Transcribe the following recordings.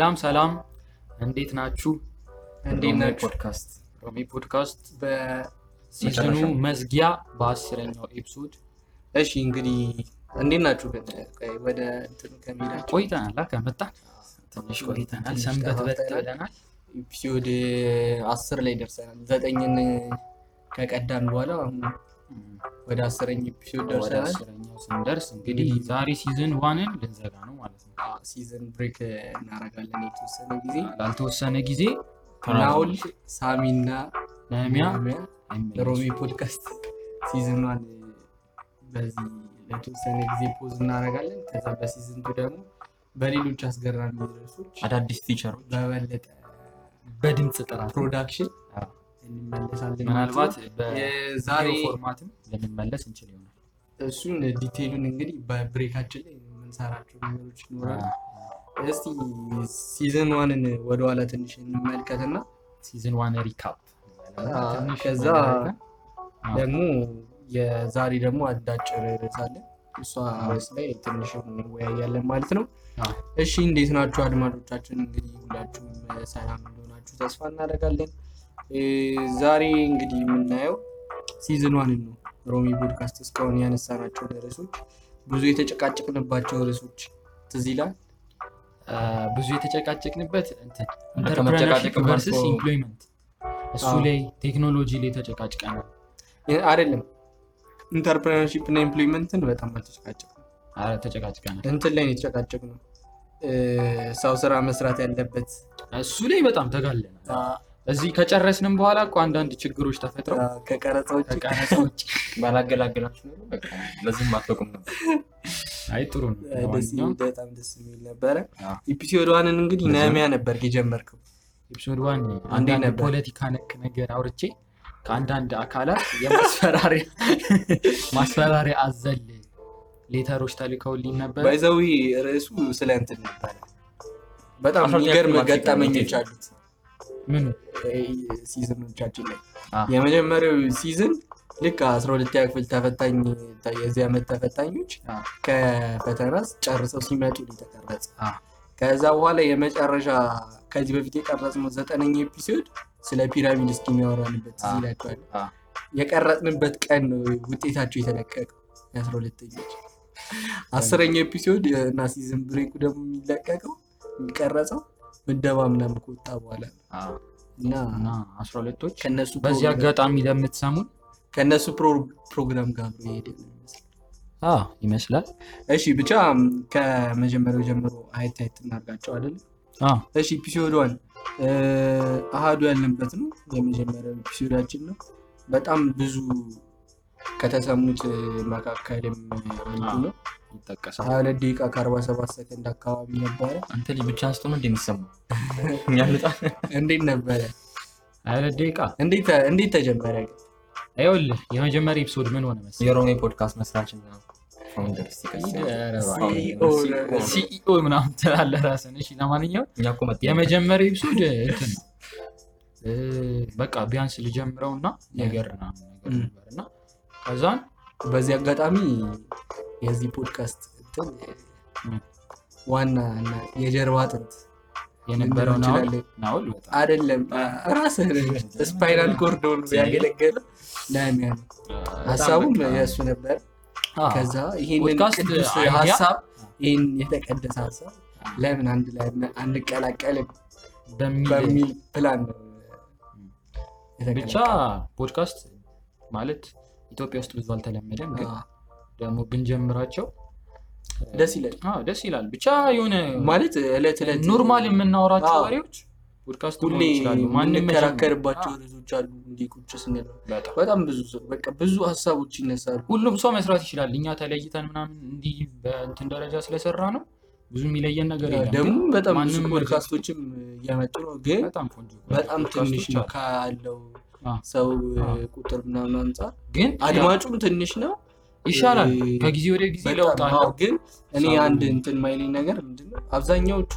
ሰላም ሰላም፣ እንዴት ናችሁ? እንዴት ናችሁ? ፖድካስት ሮሚ ፖድካስት season ኑ መጨረሻ። መዝጊያ በአስረኛው episode እሺ እንግዲህ እንዴት ናችሁ? ወደ ከሚላቸው ቆይተናል። አ ከመጣ ትንሽ ቆይተናል። ሰንበት በተን ብለናል። episode አስር ላይ ደርሰናል። ዘጠኝን ከቀረጽን በኋላ አሁን ወደ አስረኛ episode ደርሰናል። ስንደርስ እንግዲህ እንግዲህ ዛሬ season one ን ልንዘጋ ነው ማለት ነው። season break እናደርጋለን የተወሰነ ጊዜ። ላልተወሰነ ጊዜ ናውል ሳሚና ነህሚያ ሮሚ ፖድካስት season one በዚህ ለተወሰነ ጊዜ pause እናደርጋለን። ከዛ በ season two ደግሞ በሌሎች አስገራሚ ርዕሶች አዳዲስ feature ኦች በበለጠ በድምፅ ጥራት production እንመለሳለን። ምናልባት በዛሬ format ም ልንመለስ እንችል ይሆናል። እሱን detail ኡን እንግዲህ በ break ኣችን ላይ የምንሰራቸው ነገሮች ይኖራሉ። እስቲ season one ን ወደኋላ ትንሽ እንመልከትና season one recap ከዛ ደግሞ የዛሬ ደግሞ አንድ አጭር ርዕስ አለ። እሷ ርዕስ ላይ ትንሽ እንወያያለን ማለት ነው። እሺ እንዴት ናችሁ አድማጮቻችን? እንግዲህ ሁላችሁም ሰላም እንደሆናችሁ ተስፋ እናደርጋለን። ዛሬ እንግዲህ የምናየው season one ን ነው። ሮሚ ፖድካስት እስካሁን ያነሳናቸው ርዕሶች ብዙ የተጨቃጨቅንባቸው ርዕሶች ትዝ ይላል። ብዙ የተጨቃጨቅንበት entrepreneurship versus employment እሱ ላይ ቴክኖሎጂ ላይ ተጨቃጭቀናል። አይደለም entrepreneurship እና employment ን በጣም አልተጨቃጨቅንም። ተጨቃጭቀናል። እንትን ላይ ነው የተጨቃጨቅነው ሰው ስራ መስራት ያለበት እሱ ላይ በጣም ተጋለናል። እዚህ ከጨረስንም በኋላ እኮ አንዳንድ ችግሮች ተፈጥረው ከቀረጻዎች ባላገላገላችሁ በቃ ለዚህም አትበቁም ነበር። አይ ጥሩ ነው። በጣም ደስ የሚል ነበረ። አዎ። episode one ን እንግዲህ ነህሚያ ነበር የጀመርከው። episode one አንዳንድ? ፖለቲካ ነክ ነገር አውርቼ ከአንዳንድ አካላት የማስፈራሪያ ማስፈራሪያ አዘል letter ኦች ተልከውልኝ ነበር። by the way ርዕሱ ስለ እንትን ነበረ። በጣም የሚገርም ገጠመኞች አሉት ምኑ እ፣ season ኦቻችን ላይ የመጀመሪያው ሲዝን ልክ አስራ ሁለተኛ ክፍል ተፈታኝ የዚህ ዓመት ተፈታኞች አ። ከፈተናስ ጨርሰው ሲመጡ ነው የተቀረጸ። ከዛ በኋላ የመጨረሻ ከዚህ በፊት የቀረጽነው ዘጠነኛ episode ስለ ፒራሚድ እስኪ የሚያወራንበት አ። የቀረጽንበት ቀን ውጤታቸው የተለቀቀው የአስራ ሁለተኞች። አስረኛው episode እና season break ኡ ደግሞ የሚለቀቀው የሚቀረጸው ምደባ ምናምን ከወጣ በኋላ እና አስራ ሁለቶች ከነሱ በዚህ አጋጣሚ ለምትሰሙን ከነሱ ፕሮ- ፕሮግራም ጋር የሄደ ነው አ፣ ይመስላል እሺ ብቻ ከመጀመሪያው ጀምሮ አየት አየት እናድርጋቸው አይደለ? አ፣ እሺ episode one አሃዱ ያለበት ነው የመጀመሪያው episode ኣችን ነው። በጣም ብዙ ከተሰሙት መካከልም አንዱ ነው። ይጠቀሳል። ሀያ ሁለት ደቂቃ ከአርባ ሰባት ሰከንድ አካባቢ ነበረ። አንተ ልጅ ብቻ አንስቶ ነው እንደሚሰማው የሚያምጣ እንዴት ነበረ? ሀያ ሁለት ደቂቃ እንዴት ተጀመረ? ይኸውልህ የመጀመሪያ episode ምን ሆነ መሰለህ? የሮሚ ፖድካስት መስራች CEO ምናምን ትላለህ ራስህን። እሺ ለማንኛውም የመጀመሪያ episode እንትን ነው በቃ ቢያንስ ልጀምረው እና ነገር ምናምን ነገር ም። ነበር እና ከዛን በዚህ አጋጣሚ የዚህ ፖድካስት እንትን ዋና እና የጀርባ አጥንት የነበረው ናውል አይደለም ራስህ spinal cord ሆኖ ያገለገለ ነው። ሀሳቡም የእሱ ነበር። ከዛ ይህንን ቅዱስ ሀሳብ ይህን የተቀደሰ ሀሳብ ለምን አንድ ላይ አንቀላቀልም በሚል በሚል ፕላን ነው ብቻ ፖድካስት ማለት ኢትዮጵያ ውስጥ ብዙ አልተለመደም፣ ግን ደግሞ ብንጀምራቸው ደስ ይላል ደስ ይላል። ብቻ የሆነ ማለት እለት እለት normal የምናወራቸው ወሬዎች ፖድካስት ሁሌ የምንከራከርባቸው ርዕሶች አሉ። እንዲህ ቁጭ ስንል በጣም ብዙ በቃ ብዙ ሀሳቦች ይነሳሉ። ሁሉም ሰው መስራት ይችላል። እኛ ተለይተን ምናምን እንዲህ በእንትን ደረጃ ስለሰራ ነው ብዙ የሚለየን ነገር የለም። ደግሞ በጣም ፖድካስቶችም እየመጡ ነው፣ ግን በጣም ትንሽ ነው ካለው ሰው ቁጥር ምናምን አንጻር ግን አድማጩም ትንሽ ነው። ይሻላል ከጊዜ ወደ ጊዜ አለው። ግን እኔ አንድ እንትን ማይለኝ ነገር ምንድነው አብዛኛዎቹ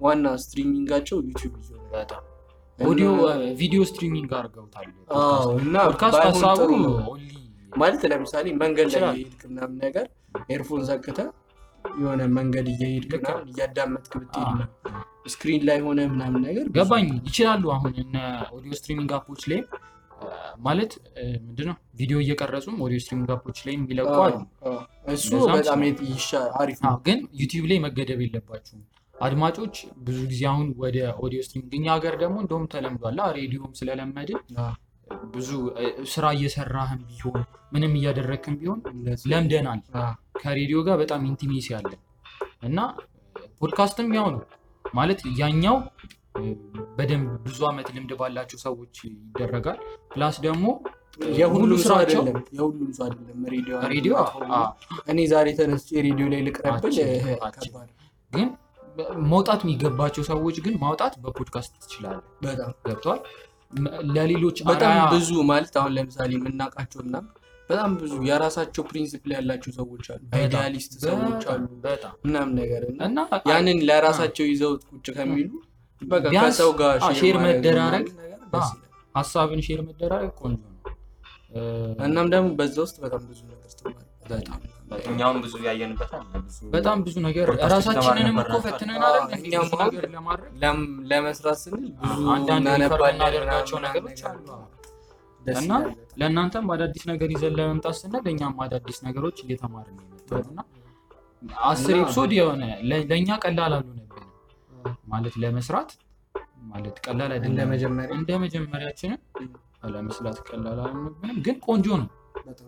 ዋና ስትሪሚንጋቸው ዩቲዩብ ይዞ በጣም ኦዲዮ ቪዲዮ streaming አድርገውታል። እና ፖድካስት ሀሳቡ ማለት ለምሳሌ መንገድ ላይ የሄድክ ምናምን ነገር earphone ሰክተህ የሆነ መንገድ እየሄድክ እያዳመጥክ ብትሄድ ነው። screen ላይ ሆነ ምናምን ነገር ገባኝ ይችላሉ። አሁን እነ audio streaming app ኦች ላይ ማለት ምንድነው ቪዲዮ እየቀረጹም audio streaming app ኦች ላይ የሚለቁ አሉ። እሱ በጣም አሪፍ ነው። ግን ዩቲዩብ ላይ መገደብ የለባችሁም። አድማጮች ብዙ ጊዜ አሁን ወደ audio streaming እኛ ሀገር ደግሞ እንደውም ተለምዷል። አ፣ ሬዲዮም ስለለመድን ብዙ ስራ እየሰራህም ቢሆን ምንም እያደረግክም ቢሆን ለምደናል። ከሬዲዮ ጋር በጣም intimacy አለን እና ፖድካስትም ያው ነው ማለት ያኛው በደንብ ብዙ ዓመት ልምድ ባላቸው ሰዎች ይደረጋል። plus ደግሞ የሁሉም ሙሉ ሰው አይደለም የሁሉም ሰው አይደለም ሬዲዮ እኔ ዛሬ ተነስቼ ሬዲዮ ላይ ልቅረብል ግን መውጣት የሚገባቸው ሰዎች ግን ማውጣት በፖድካስት ትችላለህ። በጣም ገብቷል። ለሌሎች በጣም ብዙ ማለት አሁን ለምሳሌ የምናውቃቸው እና በጣም ብዙ የራሳቸው principle ያላቸው ሰዎች አሉ፣ idealist ሰዎች አሉ ምናምን ነገር እና ያንን ለራሳቸው ይዘውት ቁጭ ከሚሉ ከሰው ጋር share መደራረግ፣ ሀሳብን share መደራረግ ቆንጆ ነው። እናም ደግሞ በዛ ውስጥ በጣም ብዙ ነገር በጣም እኛውም ብዙ ያየንበት በጣም ብዙ ነገር ራሳችንንም እኮ አይደል? እኛም ብዙ አሁን ነገር ለማድረግ? ለም- ለመስራት ስንል ብዙ ምናምን ነገሮች አሉ። እና ለእናንተም አዳዲስ ነገር ይዘን ለመምጣት ስንል እኛም አዳዲስ ነገሮች እየተማርን ነው የመጣነው እና አስር ኤፒሶድ የሆነ ለእኛ ቀላል አልሆነብንም። ማለት ለመስራት ማለት ቀላል አይደለም። እንደ መጀመሪያችንም ለመስራት ቀላል አልሆነብንም፣ ግን ቆንጆ ነው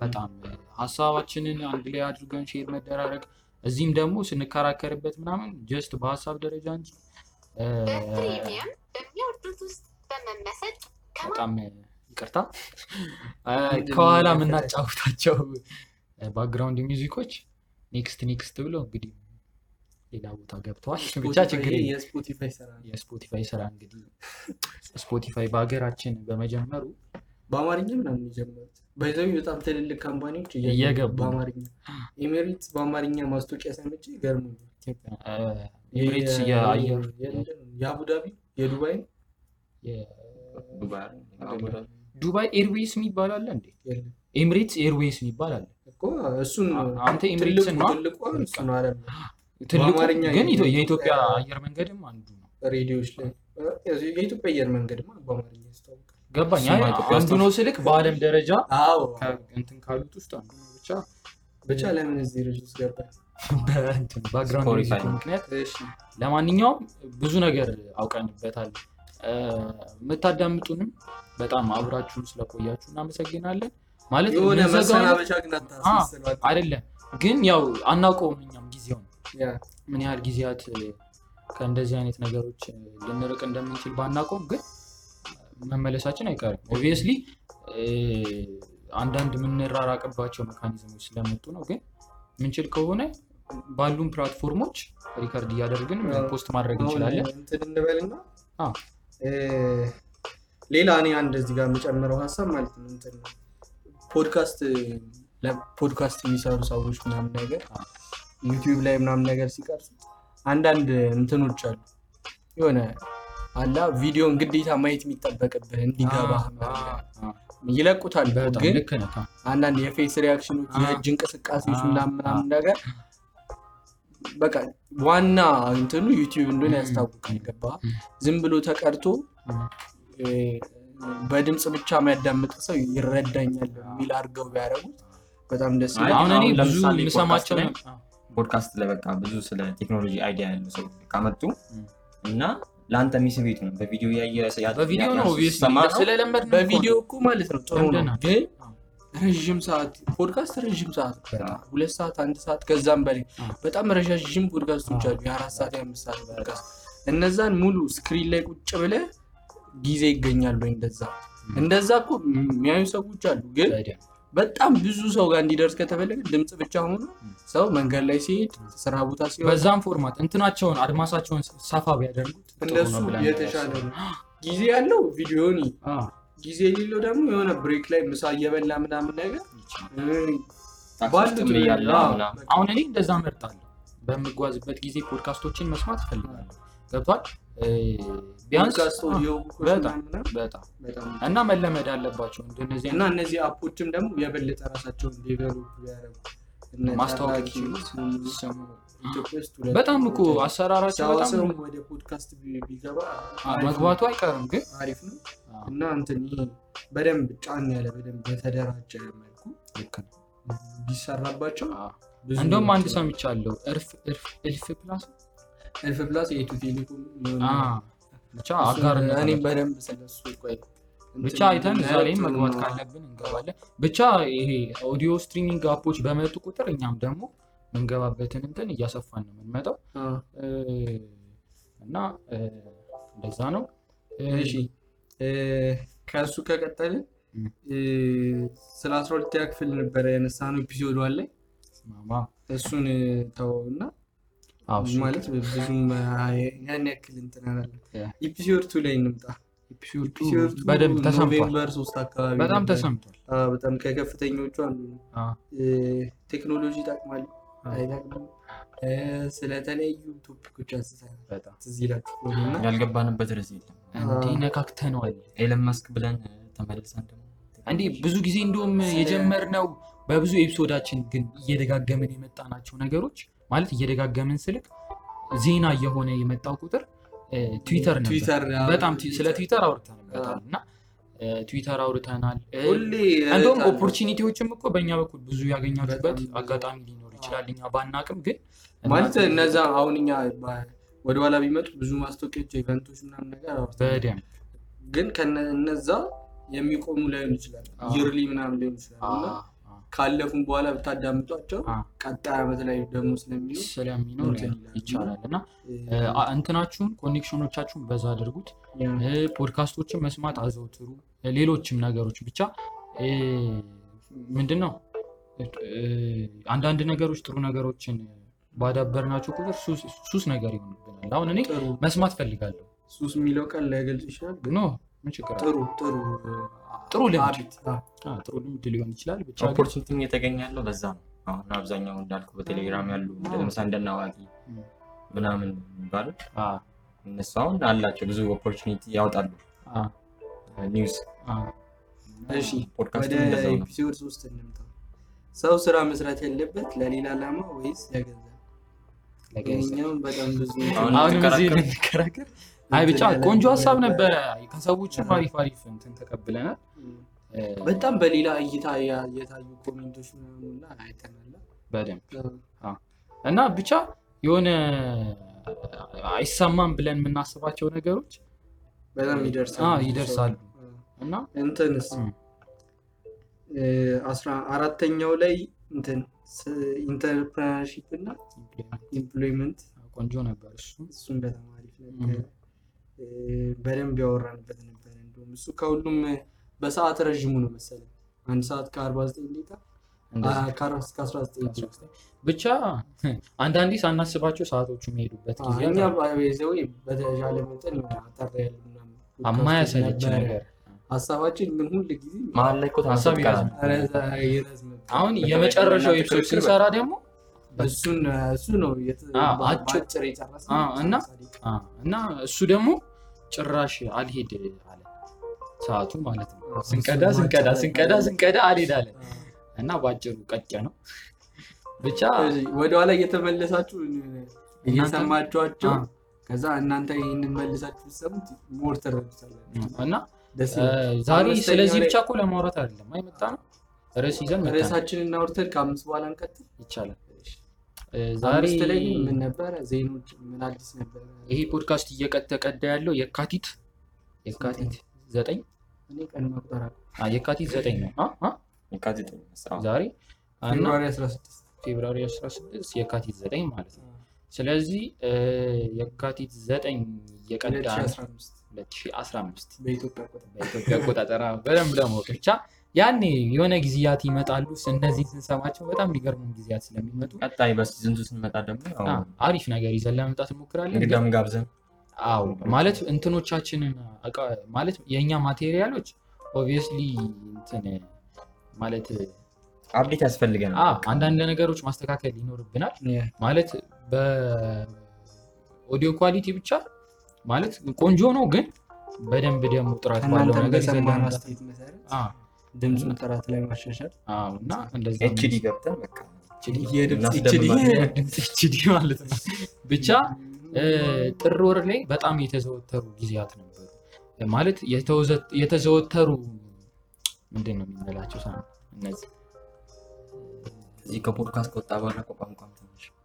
በጣም ሀሳባችንን አንድ ላይ አድርገን share መደራረግ እዚህም ደግሞ ስንከራከርበት ምናምን just በሀሳብ ደረጃ እንጂ በጣም ይቅርታ። ከኋላ የምናጫውታቸው background ሚውዚኮች next next ብሎ እንግዲህ ሌላ ቦታ ገብተዋል። ብቻ ችግር የስፖቲፋይ ስራ እንግዲህ ስፖቲፋይ በሀገራችን በመጀመሩ በአማርኛ ምናምን የጀመሩት by the way በጣም ትልልቅ ካምፓኒዎች እየገቡ ነው። በአማርኛ ኤሜሬትስ በአማርኛ ማስታወቂያ ሰምቼ ገርሞኛል። እ፣ ኤሚሬትስ የአየር የአቡዳቢ የዱባይ ዱባይ Airways የሚባል አለ እንዴ? የለም ኤሚሬትስ Airways የሚባል አለ። እኮ እሱን አንተ ነው ትልቁ በአማርኛ ግን ኢትዮ- የኢትዮጵያ- አየር መንገድም አንዱ ነው። ሬዲዮዎች ላይ የኢትዮጵያ አየር መንገድማ በአማርኛ ያስታውቃል። ገባኝ። አንዱ ነው ስልክ በአለም ደረጃ እንትን ካሉት ውስጥ አንዱ ነው። ብቻ ብቻ ለምን እዚህ ርዕስ ውስጥ ምክንያት እሺ ለማንኛውም ብዙ ነገር አውቀንበታል። የምታዳምጡንም በጣም አብራችሁን ስለቆያችሁ እናመሰግናለን። ማለት አይደለም ግን ያው አናውቀውም እኛም ጊዜውን ምን ያህል ጊዜያት ከእንደዚህ አይነት ነገሮች ልንርቅ እንደምንችል ባናውቀውም ግን መመለሳችን አይቀርም። obviously አንዳንድ የምንራራቅባቸው ሜካኒዝሞች ስለመጡ ነው። ግን ምንችል ከሆነ ባሉን ፕላትፎርሞች record እያደረግን post ማድረግ እንችላለን። እንትን እንበልና ሌላ እኔ አንድ እዚህ ጋር የምጨምረው ሀሳብ ማለት ነው እንትን ፖድካስት ለፖድካስት የሚሰሩ ሰዎች ምናምን ነገር ዩቲዩብ ላይ ምናምን ነገር ሲቀርጹ አንዳንድ እንትኖች አሉ የሆነ አላ ቪዲዮን ግዴታ ማየት የሚጠበቅብህ እንዲገባ ይለቁታል ግን አንዳንድ የ face reaction ኦች የእጅ እንቅስቃሴዎች ምናምን ምናምን ነገር በቃ ዋና እንትኑ ዩቲዩብ እንደሆነ ያስታውቃል። ገባ? ዝም ብሎ ተቀርቶ በድምፅ ብቻ የሚያዳምጥ ሰው ይረዳኛል የሚል አድርገው ቢያደርጉት በጣም ደስ ይላል። አሁን እኔ ብዙ የምሰማቸው ፖድካስት ላይ በቃ ብዙ ስለ ቴክኖሎጂ idea ያሉ ሰው ካመጡ እና ለአንተ የሚስቤት ነው? በቪዲዮ ያየ በቪዲዮ ነው ስለለመድ በቪዲዮ እኮ ማለት ነው ጥሩ ነው፣ ግን ረዥም ሰዓት ፖድካስት ረዥም ሰዓት ሁለት ሰዓት አንድ ሰዓት ከዛም በላይ በጣም ረዣዥም ፖድካስቶች አሉ። የአራት ሰዓት የአምስት ሰዓት ፖድካስት እነዛን ሙሉ screen ላይ ቁጭ ብለህ ጊዜ ይገኛሉ ወይ? እንደዛ እንደዛ እኮ የሚያዩ ሰዎች አሉ። ግን በጣም ብዙ ሰው ጋር እንዲደርስ ከተፈለገ ድምፅ ብቻ ሆኖ ሰው መንገድ ላይ ሲሄድ ስራ ቦታ ሲሆን በዛም format እንትናቸውን አድማሳቸውን ሰፋ ቢያደርጉት እንደሱ የተሻለ ነው። ጊዜ ያለው አዎ፣ ጊዜ የሌለው ደግሞ የሆነ break ላይ ምሳ እየበላ ምናምን ነገር አሁን እኔ እንደዛ መርጣለሁ። በምጓዝበት ጊዜ ፖድካስቶችን መስማት እፈልጋለሁ። ገብቷል። ቢያንስ በጣም እና መለመድ አለባቸው እንደነዚህ እና እነዚህ app ኦችም ደግሞ የበለጠ ራሳቸውን develop ያደረጉ ማስታወቅ በጣም እኮ አሰራራቸው በጣም ወደ ፖድካስት ቢገባ መግባቱ አይቀርም ግን አሪፍ ነው። እና እንትን ይሄ በደንብ ጫን ያለ በደንብ በተደራጀ መልኩ ልክ ነው። ቢሰራባቸው እንደውም አንድ ሰምቻለሁ። እርፍ እርፍ እልፍ plus? እልፍ plus የኢትዮ ቴሌኮም ብቻ አጋርነት እኔም በደንብ ስለሱ ቆይ ብቻ አይተን እዛ ላይም መግባት ካለብን እንገባለን። ብቻ ይሄ audio streaming app ኦች በመጡ ቁጥር እኛም ደግሞ የምንገባበትን እንትን እያሰፋን ነው የምንመጣው እና እንደዛ ነው። እሺ ከእሱ ከቀጠልን ስለ አስራ ሁለተኛ ክፍል ነበረ ያነሳነው episode one ላይ እሱን እሱ ማለት ብዙም ያን ያክል እንትን አላለም። Yeah። episode two ላይ እንምጣ። በደንብ ተሰምቷል። በጣም ተሰምቷል። በጣም ከከፍተኞቹ አንዱ ቴክኖሎጂ ይጠቅማል አይጠቅምም? ስለተለያዩ topic ኦች ያልገባንበት ርዕስ የለም። እንዲህ ነካክተነዋል። ኤለን መስክ ብለን ተመልሰን እንዲህ ብዙ ጊዜ እንደውም የጀመርነው በብዙ episode ኣችን ግን እየደጋገምን የመጣናቸው ነገሮች ማለት እየደጋገምን ስልክ ዜና እየሆነ የመጣው ቁጥር ትዊተር ነበር። በጣም ስለ ትዊተር አውርተንበታል እና ትዊተር አውርተናል። እንደውም opportunity ዎችም እኮ በእኛ በኩል ብዙ ያገኛችሁበት አጋጣሚ ሊኖር ይችላል እኛ ባናቅም ግን ማለት እነዛ አሁን እኛ ወደኋላ ቢመጡ ብዙ ማስታወቂያዎች፣ event ኦች ምናምን ነገር አውርተናል። ግን ከነዛ የሚቆሙ ላይሆን ይችላል yearly ምናምን ሊሆን ይችላል ካለፉም በኋላ ብታዳምጧቸው ቀጣይ ዓመት ላይ ደግሞ ስለሚኖር ይቻላል እና እንትናችሁን connection ኦቻችሁን በዛ አድርጉት። ፖድካስቶችን መስማት አዘውትሩ። ሌሎችም ነገሮች ብቻ ምንድን ነው አንዳንድ ነገሮች ጥሩ ነገሮችን ባዳበርናቸው ቁጥር ሱስ- ነገር ይሆንብናል። አሁን እኔ መስማት ፈልጋለሁ። ሱስ የሚለው ቃል ላይገልጽ ይችላል ምን ችግር? ጥሩ ጥሩ ጥሩ ልምድ ጥሩ ልምድ ሊሆን ይችላል። ብቻ opportunity የተገኘ ያለው በዛ ነው። አሁን አብዛኛው እንዳልኩ በቴሌግራም ያሉ ለምሳሌ እንደነ አዋቂ ምናምን የሚባሉት አ፣ እነሱ አሁን አላቸው ብዙ opportunity ያወጣሉ። news እሺ ወደ episode ሶስት እንምጣ። ሰው ስራ መስራት ያለበት ለሌላ ዓላማ ወይስ ለገንዘብ? ለገንዘብ። በጣም ብዙ አሁን አይ ብቻ ቆንጆ ሀሳብ ነበረ። ከሰዎችም አሪፍ አሪፍ እንትን ተቀብለናል። በጣም በሌላ እይታ የታዩ comment ኦች ምናምን ሁላ አይተናል። በደንብ እና ብቻ የሆነ አይሰማም ብለን የምናስባቸው ነገሮች በጣም ይደርሳሉ እና እንትንስ አስራ አራተኛው ላይ እንትን entrepreneurship እና employment ቆንጆ ነበር እሱ። እሱም በጣም አሪፍ ነበር። በደንብ ያወራንበት ነበር። እንዲሁም እሱ ከሁሉም በሰዓት ረዥሙ ነው መሰለኝ። አንድ ሰዓት ከአርባ ዘጠኝ ደቂቃ ብቻ አንዳንዴ ሳናስባቸው ሰዓቶቹ የሚሄዱበት ጊዜ በተሻለ መጠን ነበረ። ነገር። ሀሳባችን ግን ሁል ጊዜ መሀል ላይ ሀሳብ አሁን የመጨረሻው ኤፒሶድ ስንሰራ ደግሞ እሱ ነው እና እሱ ደግሞ ጭራሽ አልሄድ አለ ሰዓቱ ማለት ነው። ስንቀዳ ስንቀዳ ስንቀዳ ስንቀዳ አልሄድ አለ እና በአጭሩ ቀጨ ነው ብቻ ወደኋላ እየተመለሳችሁ እየሰማችኋቸው ከዛ እናንተ ይህንን መልሳችሁ ሰሙት more ትረዱታላችሁ። እና ዛሬ ስለዚህ ብቻ እኮ ለማውራት አይደለም አይመጣ ነው ርዕስ ይዘን ርዕሳችንን አውርተን ከአምስት በኋላ እንቀጥል። ይቻላል። ዛሬ ላይ ምን ነበረ? ዜኖች ምን አዲስ ነበረ? ይሄ ፖድካስት እየተቀዳ ያለው የካቲት የካቲት ዘጠኝ? እኔ ቀን መቁጠር የካቲት ዘጠኝ ነው። አ፣ አ፣ የካቲት ዛሬ? እና February 16 February 16 የካቲት ዘጠኝ ማለት ነው። ስለዚህ የካቲት ዘጠኝ እየቀዳ 2015 2015 በኢትዮጵያ ቁጥር በኢትዮጵያ አቆጣጠር። በደንብ ለማወቅ ብቻ ያኔ የሆነ ጊዜያት ይመጣሉ። እነዚህ ስንሰማቸው በጣም ሊገርሙን ጊዜያት ስለሚመጡ ቀጣይ በ season ቱ ስንመጣ ደግሞ አሪፍ ነገር ይዘን ለመምጣት እንሞክራለን። እንግዳም ጋብዘን አዎ ማለት እንትኖቻችንን ማለት የእኛ material ኦች obviously እንትን ማለት update ያስፈልገናል። አንዳንድ ነገሮች ማስተካከል ይኖርብናል። ማለት በ audio quality ብቻ ማለት ቆንጆ ነው፣ ግን በደንብ ደግሞ ጥራት ባለው ነገር ድምፁን ጥራት ላይ ማሻሻል እና HD ገብተን በቃ ድምፅ HD ማለት ነው። ብቻ ጥር ወር ላይ በጣም የተዘወተሩ ጊዜያት ነበሩ። ማለት የተዘወተሩ ምንድን ነው የምንላቸው ሳ እነዚህ እዚህ ከፖድካስት ከወጣ በኋላ እኮ ቋንቋም ትንሽ እ፣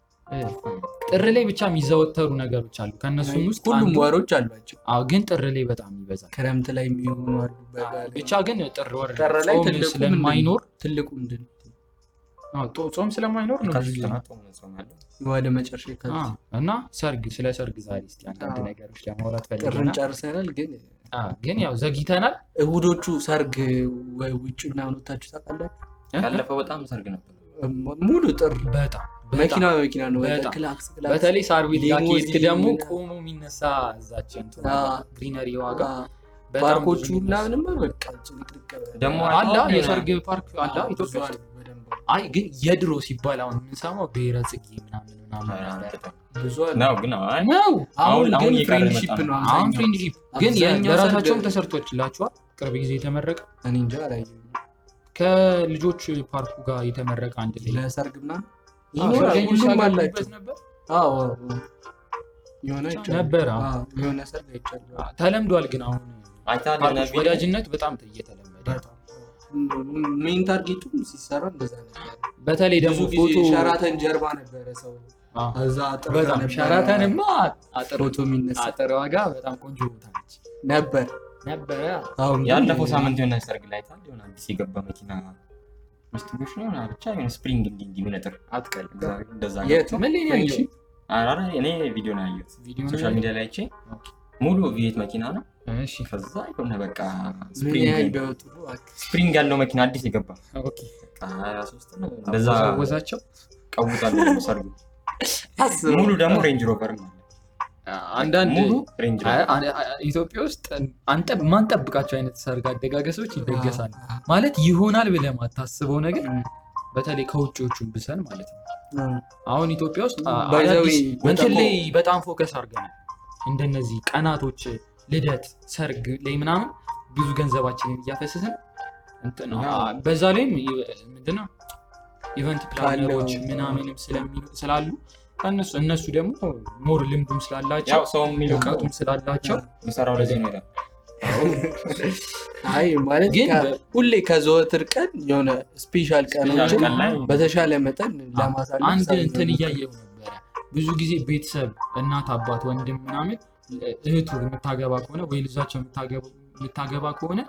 ጥር ላይ ብቻ የሚዘወተሩ ነገሮች አሉ። ከእነሱም ውስጥ ሁሉም ወሮች አሏቸው። አዎ፣ ግን ጥር ላይ በጣም ይበዛል። ክረምት ላይ የሚሆኑ አሉ። ብቻ ግን ጥር ወር ላይ ስለማይኖር ትልቁ ምንድን ነው? ጾም ስለማይኖር ነው ወደ መጨረሻ እና ሰርግ ስለ ሰርግ ዛሬ እስኪ አንዳንድ ነገሮች ለማውራት ጥርን ፈልገናል። ጨርሰናል። ግን አዎ፣ ግን ያው ዘግይተናል። እሁዶቹ ሰርግ ወይ ውጭ ምናምን ወታችሁ ታውቃላችሁ? ያለፈው በጣም ሰርግ ነበር። ሙሉ ጥር በጣም መኪና በጣም በመኪና ነው። በተለይ ሳር ቤት ከሄድክ ደግሞ ቆሞ የሚነሳ እዛች እንትን አዎ። ግሪነሪ ዋጋ ፓርኮቹ ምናምንም በቃ ደግሞ አለ አሁን የሰርግ ፓርክ አለ አዎ፣ ኢትዮጵያ ውስጥ። አይ ግን የድሮ ሲባል አሁን የምንሰማው ብሔረ ጽጌ ምናምን ምናምን ነበር። ብዙ አሉ። ነው ግን ሰርግ- ተሰርቶችላቸዋል። ቅርብ ጊዜ የተመረቀ እኔ እንጃ አላየሁም። ከልጆች ፓርኩ ጋር የተመረቀ አንድ ላይ ለሰርግ ምናምን ሁሉም አላቸው። ነበረ። አዎ፣ የሆነ ሰርግ አይቻልም። ተለምዷል። ግን አሁን? ወዳጅነት በጣም እየተለመደ ሜን ታርጌቱም ሲሰራ እንደዛ ነበር። በተለይ ደግሞ ፎቶ ሸራተን ጀርባ ነበረ ሰው አዎ፣ እዛ በጣም ሸራተንማ አጥር ፎቶ የሚነሳ አጥር ዋጋ በጣም ቆንጆ ቦታ ነች ነበር። ነበረ። ያለፈው ሳምንት የሆነ ሰርግ ላይ አይተሃል? የሆነ አዲስ የገባ መኪና ነው የሆነ ብቻ የሆነ ስፕሪንግ እንዲህ እንዲህ አትቀልም። እግዚአብሔር እንደዛ እኔ ቪዲዮ ነው ያየሁት። social? media ላይ አይቼ ሙሉ ቪየት መኪና ነው። እሺ። ከዛ የሆነ በቃ spring ያለው መኪና አዲስ የገባ። Okay። በቃ 23 ነው። እንደዛ ወዛቸው ቀውጣለሁ። ሰርጉ። ሙሉ ደግሞ ሬንጅ ሮቨር ነው አንዳንድ ኢትዮጵያ ውስጥ ማንጠብቃቸው አይነት ሰርግ አደጋገሶች ይደገሳሉ። ማለት ይሆናል ብለህ ማታስበው ነገር በተለይ ከውጭዎቹ ብሰን ማለት ነው። አሁን ኢትዮጵያ ውስጥ እንትን በጣም- ላይ በጣም focus አድርገናል። እንደነዚህ ቀናቶች ልደት፣ ሰርግ ላይ ምናምን ብዙ ገንዘባችንን እያፈሰስን በዛ ላይም ምንድነው event planner ኦች ምናምንም ስላሉ ከእነሱ እነሱ ደግሞ more ልምዱም ስላላቸው ያው ሰው የሚለው እውቀቱም ስላላቸው ምሰራው ለዚህ ነው አይ ማለት ግን ሁሌ ከዘወትር ቀን የሆነ special ቀኖችን በተሻለ መጠን ለማሳለፍ አንድ እንትን እያየሁ ነበረ። ብዙ ጊዜ ቤተሰብ እናት፣ አባት፣ ወንድም ምናምን እህቱ የምታገባ ከሆነ ወይ ልጃቸው የምታገባ- ከሆነ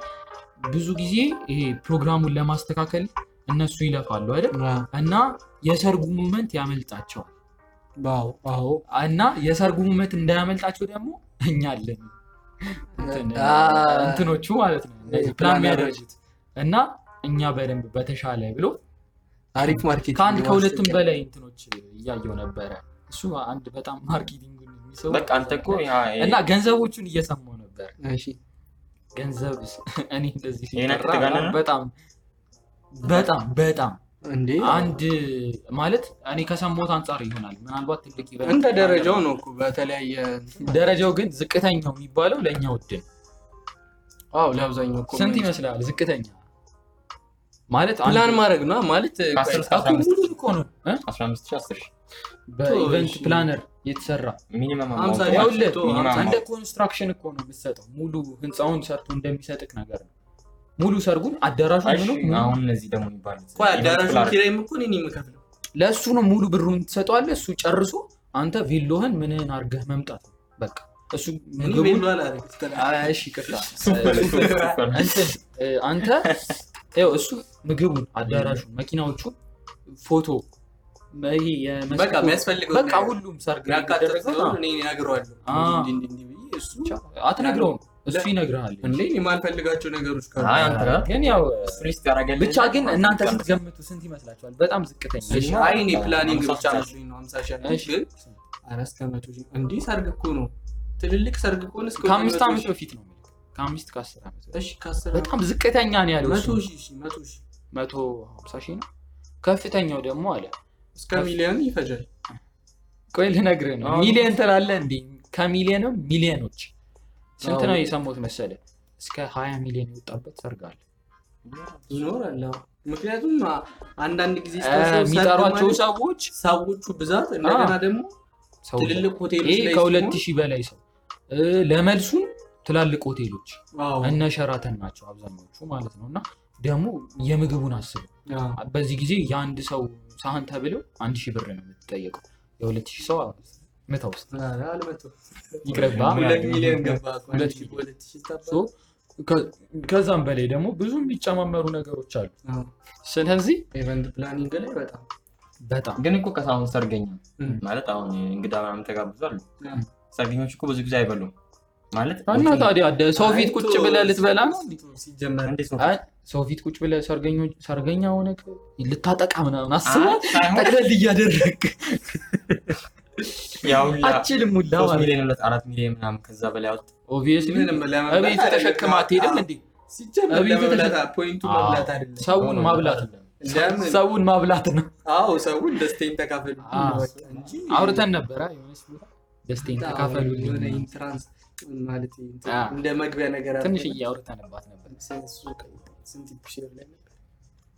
ብዙ ጊዜ ይሄ ፕሮግራሙን ለማስተካከል እነሱ ይለፋሉ አይደል? እና የሰርጉ moment ያመልጣቸዋል። እና የሰርጉ moment እንዳያመልጣቸው ደግሞ እኛ አለን እንትኖቹ ማለት ነው ፕላን የሚያደርጉት እና እኛ በደንብ በተሻለ ብሎ አሪፍ market ከአንድ ከሁለትም በላይ እንትኖች እያየው ነበረ። እሱ አንድ በጣም marketing ኡን የሚሰሩ በቃ አንተ እኮ ያ እና ገንዘቦቹን እየሰማው ነበር። እሺ ገንዘብ እኔ እንደዚህ? በጣም በጣም በጣም አንድ ማለት እኔ ከሰማሁት አንጻር ይሆናል ምናልባት ትልቅ event እንደ ደረጃው ነው እኮ በተለያየ ደረጃው ግን ዝቅተኛው የሚባለው ለእኛ ውድ ነው። አዎ ለአብዛኛው እኮ ስንት ይመስላል ዝቅተኛ ማለት ፕላን ማድረግ ነው ማለት ከአስር እስከ እኮ አስራ አምስት ሙሉ እኮ ነው እ? 15 ሺህ 10 ሺህ በ event planner የተሰራ እንደ construction እኮ ነው የምትሰጠው። ሙሉ ህንፃውን ሰርቶ እንደሚሰጥክ ነገር ነው። ሙሉ ሰርጉን አዳራሹ ምኑ አሁን እነዚህ ደግሞ እኮ አዳራሹ ኪራይም እኮ እኔ የምከፍለው። ለእሱ ነው ሙሉ ብሩን ትሰጠዋለህ። እሱ ጨርሶ አንተ ቬሎህን ምንህን አድርገህ መምጣት ነው? በቃ። እሱ አንተ ይኸው እሱ ምግቡን፣ አዳራሹን፣ መኪናዎቹን፣ ፎቶ በቃ ሁሉም ሰርግ አትነግረውም፣ እሱ ይነግርሃል። እንዴ? የማልፈልጋቸው ነገሮች ግን ያው risk ያደረገልህ ብቻ ግን እናንተ ስትገምቱ ስንት ይመስላችኋል? በጣም ዝቅተኛ አይ እኔ planning ብቻ መስሎኝ ነው ሀምሳ ሺህ ግን አራት ከመቶ እንዲህ ሰርግ እኮ ነው። ትልልቅ ሰርግ ከሆነ እስከ ከአምስት ዓመት በፊት ነው ከአምስት ከአስር ዓመት በጣም ዝቅተኛ ነው ያለው መቶ እሱ። ሺህ ሺህ መቶ ሺህ። መቶ ሀምሳ ሺህ ነው። ከፍተኛው ደግሞ አለ። እስከ ሚሊዮን ይፈጃል። ቆይ ልነግርህ ነው። ሚሊየን ትላለህ እንዴ? ከሚሊየንም ሚሊየኖች ስንት ነው የሰማሁት መሰለህ? እስከ ሀያ ሚሊዮን የወጣበት ሰርግ አለ። ይኖራል። ምክንያቱም አንዳንድ ጊዜ የሚጠሯቸው ሰዎች ሰዎቹ ብዛት እንደገና ደግሞ ትልልቅ ሆቴሎች ከሁለት ሺህ በላይ ሰው ለመልሱም ትላልቅ ሆቴሎች እነ ሸራተን ናቸው አብዛኞቹ ማለት ነው። እና ደግሞ የምግቡን አስቡ። በዚህ ጊዜ የአንድ ሰው ሳህን ተብለው አንድ ሺህ ብር ነው የምትጠየቀው። የሁለት ሺህ ሰው ከ- ከዛም በላይ ደግሞ ብዙ የሚጨማመሩ ነገሮች አሉ። ስለዚህ event planning ላይ በጣም በጣም ግን እኮ ከሳሁን ሰርገኛ ማለት አሁን እንግዳ ምናምን ተጋብዟል። ሰርገኞች እኮ ብዙ ጊዜ አይበሉም። ማለት እና ታዲያ ሰው ፊት ቁጭ ብለህ ልትበላ ነው? ሰው ፊት ቁጭ ብለህ ሰርገኞች ሰርገኛ ሆነ ልታጠቃ ምናምን አስበህ ጠቅለል እያደረግ አችልም ሁላ ማለት ሚሊዮን ሁለት አራት ሚሊዮን ምናምን ከዛ በላይ አወጥ obviously እቤት ተሸክማ አትሄድም እንዴ? ሰውን ማብላት ነው። ሰውን ማብላት ነው። አዎ ሰውን ደስታዬን ተካፈሉ አውርተን ነበረ ማለት እንትን አዎ። እንደ መግቢያ ነገር አለ። ትንሽ እያውርተንባት ነበር።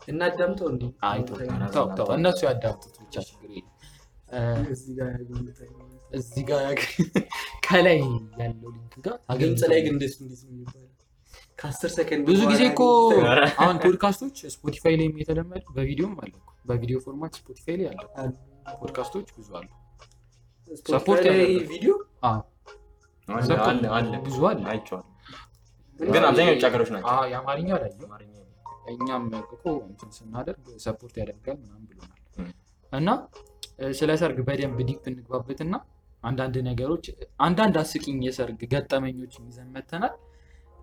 እና አዳምጠው እንዴ እነሱ ያዳምጡት ብቻ ችግር የለም። እዚህ ጋር ከላይ ያለው link ጋር ድምፅ ላይ ግን እንደሱ እንዴት ነው የሚባለው? ከአስር ሰከንድ ብዙ ጊዜ እኮ አሁን podcast ኦች Spotify ላይም የተለመዱ በቪዲዮም አለ እኮ። በቪዲዮ format Spotify ላይ አለ ፖድካስቶች ብዙ አሉ። support ቪዲዮ ብዙ አለ። አይቼዋለሁ። ግን አብዛኛው ውጭ ሀገሮች ናቸው። አዎ የአማርኛ ላይ እኛም እኮ እንትን ስናደርግ support ያደርጋል ምናምን ብሎናል። እና ስለ ሰርግ በደንብ ዲፕ እንግባበትና አንዳንድ ነገሮች አንዳንድ አስቂኝ የሰርግ ገጠመኞች ይዘን መተናል።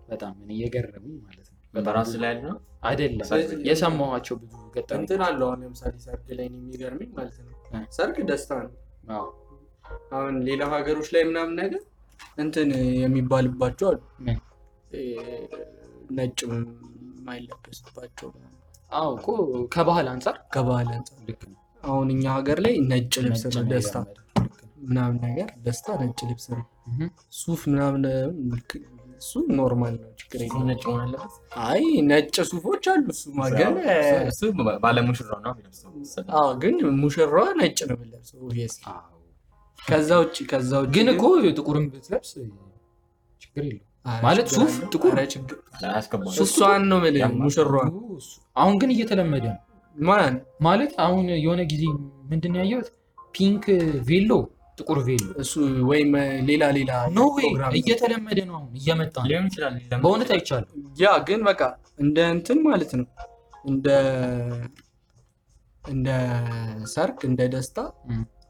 በጣም እኔ የገረሙኝ ማለት ነው። በራስ ላይ ያለ አይደለም የሰማኋቸው ብዙ እንትን አለው። አሁን ለምሳሌ ሰርግ ላይ የሚገርመኝ ማለት ነው። ሰርግ ደስታ ነው። አሁን ሌላ ሀገሮች ላይ ምናምን ነገር እንትን የሚባልባቸው አሉ። ነጭ የማይለበስባቸው አዎ እኮ ከባህል አንጻር ከባህል አንጻር ልክ ነው። አሁን እኛ ሀገር ላይ ነጭ ልብስ ነው ደስታ ምናምን ነገር ደስታ ነጭ ልብስ ነው። ሱፍ ምናምን እሱ normal ነው፣ ችግር የለም። ነጭ መሆን አለበት። አይ ነጭ ሱፎች አሉ። እሱ ግን እሱ ባለሙሽራው ነው የሚለብሰው? ግን ሙሽራዋ ነጭ ነው የምለብሰው ከዛ ውጭ ከዛ ውጭ ግን እኮ ጥቁርም ብትለብስ ችግር ኧረ ማለት ሱፍ ጥቁር? እሷን ነው የምልህ ያማ- ሙሽራዋ። አሁን ግን እየተለመደ ነው ማለት አሁን የሆነ ጊዜ ምንድን ነው ያየሁት? pink ቬሎ ጥቁር ቬሎ። እሱ ወይም ሌላ ሌላ ኖ ፕሮግራም እየተለመደ ነው አሁን እየመጣ ነው። ሊሆን ይችላል። በእውነት አይቻልም። ያ ግን በቃ እንደ እንትን ማለት ነው። እንደ እንደ ሰርግ እንደ ደስታ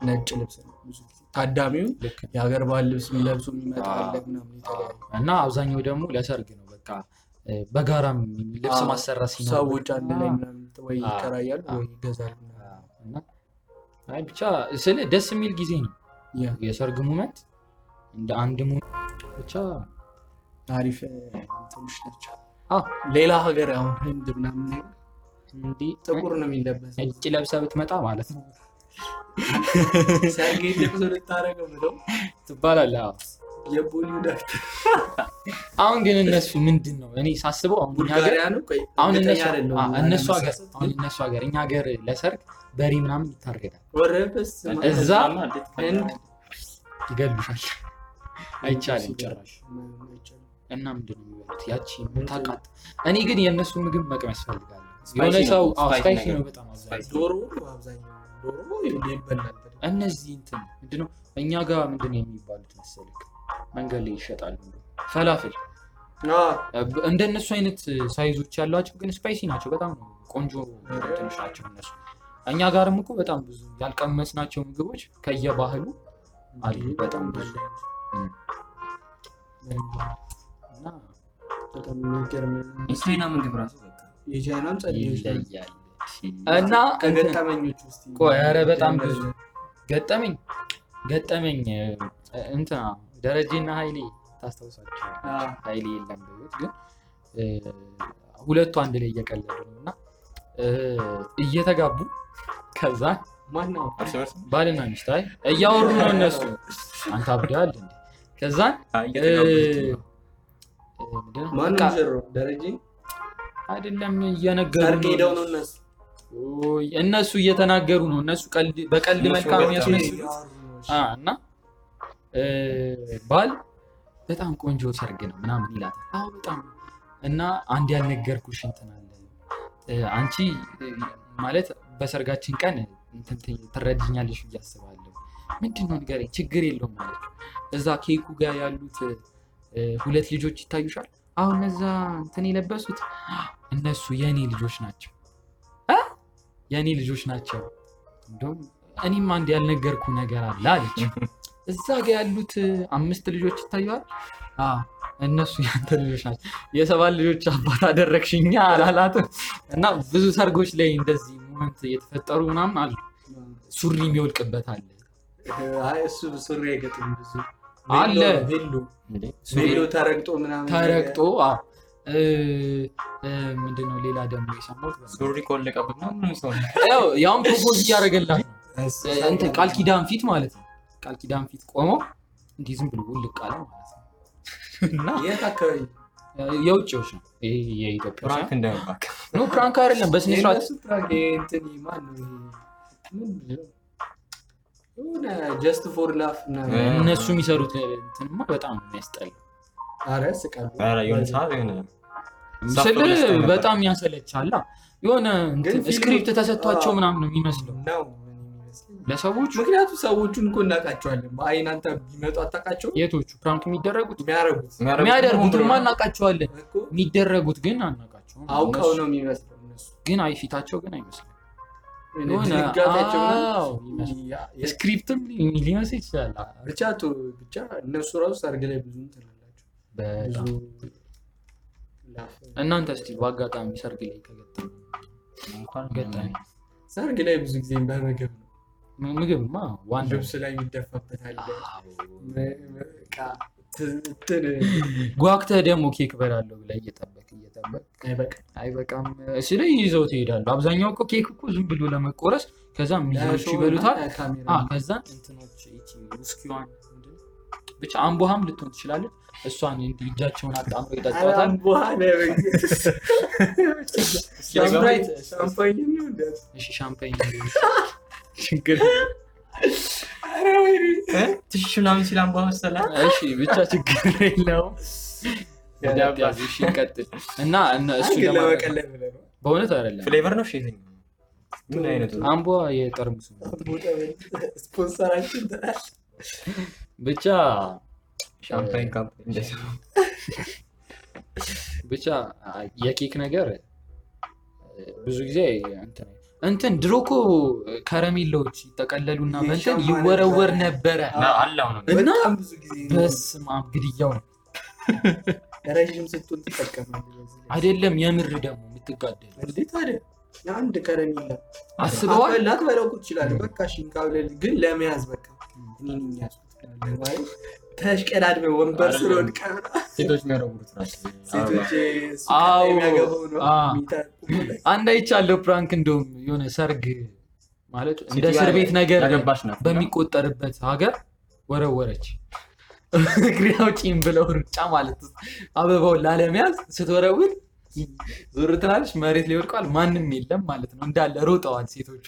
ነጭ ልብስ ነው ብዙ ጊዜ። ታዳሚውን ልክ ነው። የሀገር ባህል ልብስ የሚለብሱ የሚመጣ አዎ። አለ ምናምን የተለያዩ። እና አብዛኛው ደግሞ ለሰርግ ነው በቃ በጋራም ልብስ ማሰራት ሲኖር ሰዎች አንድ ላይ ምናምን ወይ ይከራያሉ ወይ ይገዛሉ አይ ብቻ ስለ ደስ የሚል ጊዜ ነው። የሰርግ moment እንደ አንድ ሙ ብቻ አሪፍ እንትኖች ናቸው። ሌላ ሀገር አሁን ህንድ ምናምን እንዲህ ጥቁር ነው የሚለበሰው። ነጭ ለብሰህ ብትመጣ ማለት ነው። ሰርግ ልብስ ልታደርገው ብለው ትባላለህ። የቦሊውድ actor አሁን ግን እነሱ ምንድን ነው እኔ ሳስበው አሁን እነሱ ሀገር አሁን እነሱ ሀገር እኛ ሀገር ለሰርግ በሬ ምናምን ይታረዳል። እዛ ይገሉሻል። አይቻልም ጭራሽ። እና ምንድን ነው የሚበሉት? ያቺ የምታቃጥ እኔ ግን የእነሱ ምግብ መቅመስ ፈልጋለሁ። spicy የሆነ ሰው spicy ነው በጣም አብዛኛው። ዶሮ አብዛኛው ዶሮ ይበላል። እነዚህ እንትን ምንድን ነው እኛ ጋር ምንድን ነው የሚባሉት መሰለህ መንገድ ላይ ይሸጣሉ ፈላፍል እንደነሱ አይነት ሳይዞች ያሏቸው ግን ስፓይሲ ናቸው። በጣም ቆንጆ እንትኖች ናቸው እነሱ። እኛ ጋርም እኮ በጣም ብዙ ያልቀመስናቸው ምግቦች ከየባህሉ አሉ። በጣም ብዙ እና በጣም የሚገርም የቻይና ምግብ ራሱ እና እንትን- ከገጠመኞች ውስጥ ቆይ፣ ኧረ በጣም ብዙ ገጠመኝ ገጠመኝ እንትና ደረጀና ኃይሌ ታስታውሳቸው ኃይሌ የለም በሕይወት ግን ሁለቱ አንድ ላይ እየቀለዱ ነው እና እየተጋቡ ከዛ ባልና ሚስት አይ እያወሩ ነው እነሱ። አንተ አብደሃል እንዴ? ደረጀ? አይደለም እየነገሩ ነው እነሱ። እየተናገሩ ነው። እነሱ። ቀልድ በቀልድ መልካም አ፣ እና ባል በጣም ቆንጆ ሰርግ ነው ምናምን ይላታል። አዎ በጣም እና አንድ ያልነገርኩሽ እንትን አለ አንቺ ማለት በሰርጋችን ቀን እንትን ት- ትረጅኛለሽ ብዬ አስባለሁ። ምንድን ነው ንገረኝ፣ ችግር የለውም ማለት እዛ ኬኩ ጋር ያሉት ሁለት ልጆች ይታዩሻል። አሁን እነዛ እንትን የለበሱት እነሱ የእኔ ልጆች ናቸው? የእኔ ልጆች ናቸው። እንደውም እኔም አንድ ያልነገርኩ ነገር አለ አለች። እዛ ጋ ያሉት አምስት ልጆች ይታየዋል። አዎ፣ እነሱ ያንተ ልጆች ናቸው። የሰባት ልጆች አባት አደረግሽኛ አላላትም። እና ብዙ ሰርጎች ላይ እንደዚህ moment እየተፈጠሩ ምናምን አሉ። ሱሪ የሚወልቅበት አለ አይ እሱ ሱሪ አይገጥም ብዙ አለ። ቬሎ ተረግጦ ምናምን ተረግጦ ምንድነው ሌላ ደግሞ የሰማሁት ሱሪ ከወለቀበት ያውም propose እያደረገላት ነው እሱ እንትን ቃል ኪዳን ፊት ማለት ነው። ቃል ኪዳን ፊት ቆመው እንዲህ ዝም ብሎ ውልቅ አለ ማለት ነው። እና የት አካባቢ? የውጭዎች ነው። ይሄ የኢትዮጵያ እንደመባክ no prank አይደለም። በስነ ስርዓት። prank Just for Laugh እነሱ የሚሰሩት እንትንማ በጣም ምስል ነበር። በጣም ያሰለቻላ። የሆነ script ተሰጥቷቸው ምናምን ነው የሚመስለው ለሰዎቹ። ምክንያቱም ሰዎቹን እኮ እናውቃቸዋለን። በአይን አንተ ቢመጡ አታውቃቸውም። የቶቹ prank የሚደረጉት የሚያደርጉት የሚያደርጉትማ እናውቃቸዋለን፣ የሚደረጉት ግን አናውቃቸውም። አውቀው ነው የሚመስለው ግን አይ ፊታቸው ግን አይመስልም። script ም ሊመስል ይችላል። ብቻ ብቻ እነሱ ራሱ ሰርግ ላይ ብዙ laugh እናንተ እስቲ በአጋጣሚ ሰርግ ላይ ከገጠመ ሰርግ ላይ ብዙ ጊዜ በምግብ ነው። ምግብማ ዋና ልብስ ላይ የሚደፋበት አለ። ም- በቃ ት- እንትን ጓግተህ ደግሞ ኬክ በላለሁ ብለህ እየጠበቅ እየጠበቅ አይበቃም። ስለ ይዘው ትሄዳሉ። አብዛኛው እኮ ኬክ እኮ ዝም ብሎ ለመቆረስ ከዛ ለሾው ይበሉታል። እና ካሜራ አ ከዛ እንትኖች ይቺ ውስኪዋን ምንድን ነው? ብቻ አምቦሃም ልትሆን ትችላለች። እሷን እንዲህ እጃቸውን አጣምሮ ይጠጣታል። ሻምፓኝ ችግር ትሽ ምናምን ሲል አንቧ መሰለህ? እሺ ብቻ ችግር የለውም። እና እነ እሱ በእውነት አይደለም። ፍሌቨር ነው? የጠርሙሱ ነው። ስፖንሰራችን ብቻ ሻምፓኝ ብቻ የኬክ ነገር ብዙ ጊዜ እንትን ድሮ እኮ ከረሜላዎች ይጠቀለሉና በእንትን ይወረወር ነበረ። እና በስመ አብ ግድያው ነው ረዥም ስትሆን ትጠቀማለህ። አይደለም የምር ደግሞ የምትጋደል የአንድ ከረሜላ አስበዋል። ትበላው እኮ ትችላለህ። በቃ እሺ ግን ለመያዝ በቃ እኔ ተሽቀዳድመህ ወንበር ስለወድቀ ሴቶች ላይ አንድ አይቻለሁ prank እንደውም የሆነ ሰርግ ማለት እንደ እስር ቤት ነገር በሚቆጠርበት ሀገር ወረወረች። እግሬ አውጪኝ ብለው ሩጫ ማለት አበባውን ላለመያዝ ስትወረውር ዞር ትላለች፣ መሬት ላይ ወድቋል። ማንም የለም ማለት ነው። እንዳለ ሮጠዋል ሴቶቹ።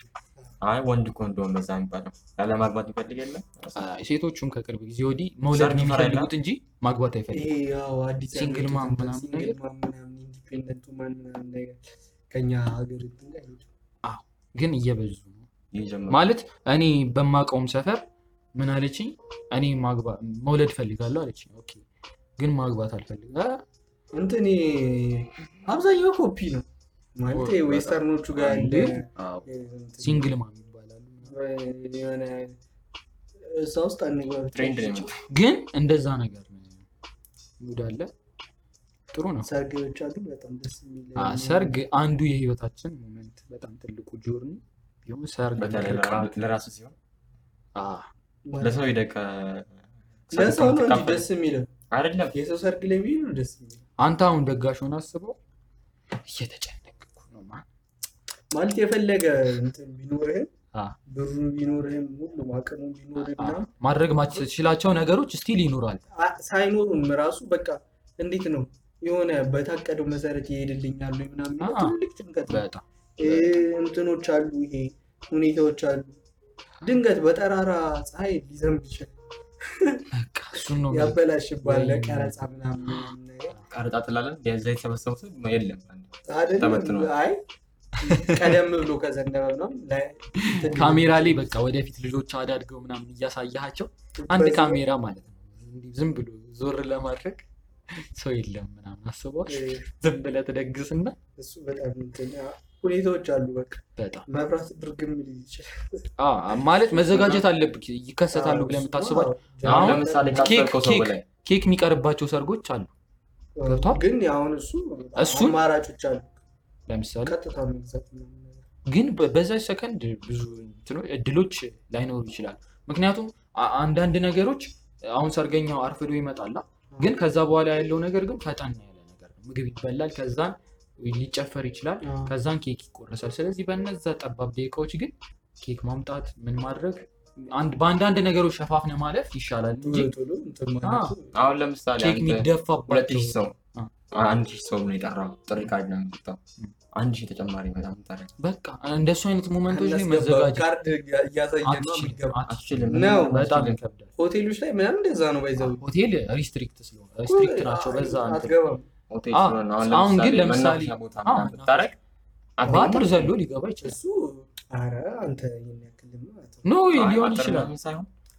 አይ ወንድ እኮ እንደውም በዛ የሚባለው ያለማግባት ይፈልግ የለም አይ፣ ሴቶቹም ከቅርብ ጊዜ ወዲህ መውለድ ነው የሚፈልጉት እንጂ ማግባት አይፈልጉም። single mom ምናምን ነገር። ከኛ ሀገር ግን እየበዙ ማለት እኔ በማውቀውም ሰፈር ምን አለችኝ፣ እኔ ማግባ መውለድ ፈልጋለሁ አለችኝ። okay ግን ማግባት አልፈልግ አ፣ እንትን አብዛኛው ኮፒ ነው ማለት western ኦቹ ጋር እንደ single mom ይባላሉ። የሆነ እዛ ውስጥ አንግባ ብቻ። trend ነው የመጣው። ግን እንደዛ ነገር mood አለ። ጥሩ ነው። ሰርጎች አሉ በጣም ደስ የሚል ሰርግ አንዱ የህይወታችን moment በጣም ትልቁ journey ቢሆን ሰርግ ለራሱ ሲሆን ለሰው ሂደህ ለሰው ነው እንጂ ደስ የሚለው አይደለም የሰው ሰርግ ላይ ነው ደስ የሚለው አንተ አሁን ደጋሽ ሆነ አስበው ማ ማለት የፈለገ እንትን ቢኖርህም ብሩ ቢኖርህም ሁሉም አቅሙ ምናምን ማድረግ ማትችላቸው ነገሮች still ይኖራል። ሳይኖሩም ራሱ በቃ እንዴት ነው የሆነ በታቀደው መሰረት ይሄድልኛሉ ምናምን ትልቅ ጭንቀት ነው። እንትኖች አሉ፣ ይሄ ሁኔታዎች አሉ። ድንገት በጠራራ ፀሐይ ሊዘንብ ይችላል፣ ያበላሽባል። ለቀረጻ ምናምን ቀረጻ ትላለን የዛ የተሰበሰቡት የለም አይ ቀደም ብሎ ከዘነበ እንትን ካሜራ ላይ በቃ ወደፊት ልጆች አዳድገው ምናምን እያሳያቸው አንድ ካሜራ ማለት ነው ዝም ብሎ ዞር ለማድረግ ሰው የለም ምናምን አስበዋል። ዝም ብለህ ትደግስና እሱ በጣም ሁኔታዎች አሉ። በቃ በጣም መብራት ድርግም ይችላል። ማለት መዘጋጀት አለብህ። ይከሰታሉ ብለህ ለምሳሌ ኬክ- የሚቀርባቸው ሰርጎች አሉ። ገብቷል? ግን አሁን እሱ አማራጮች አሉ። ለምሳሌ ግን በ- በዛች ሰከንድ ብዙ እድሎች ላይኖሩ ይችላል። ምክንያቱም አንዳንድ ነገሮች አሁን ሰርገኛው አርፍዶ ይመጣላ፣ ግን ከዛ በኋላ ያለው ነገር ግን ፈጠን ያለ ነገር ነው። ምግብ ይበላል፣ ከዛን ሊጨፈር ይችላል፣ ከዛን ኬክ ይቆረሳል። ስለዚህ በነዛ ጠባብ ደቂቃዎች ግን ኬክ ማምጣት ምን ማድረግ በአንዳንድ ነገሮች ሸፋፍነ ማለፍ ይሻላል እንጂ አሁን ለምሳሌ ኬክ የሚደፋባቸው ሺህ ሰው አንድ ሺህ ሰው ነው የጠራው። ጥሪ ካርድ ነው አንድ ሺህ ተጨማሪ በጣም ታደርግ በቃ እንደሱ አይነት moment ኦች ላይ መዘጋጀት ነው አትችልም፣ ነው። በጣም ይከብዳል። ሆቴሎች ላይ ምናምን እንደዛ ነው by the way ሆቴል restrict ስለሆነ restrict ናቸው። በዛ አሁን ግን ለምሳሌ- በአጥር ዘሎ ሊገባ ይችላል። no ሊሆን ይችላል።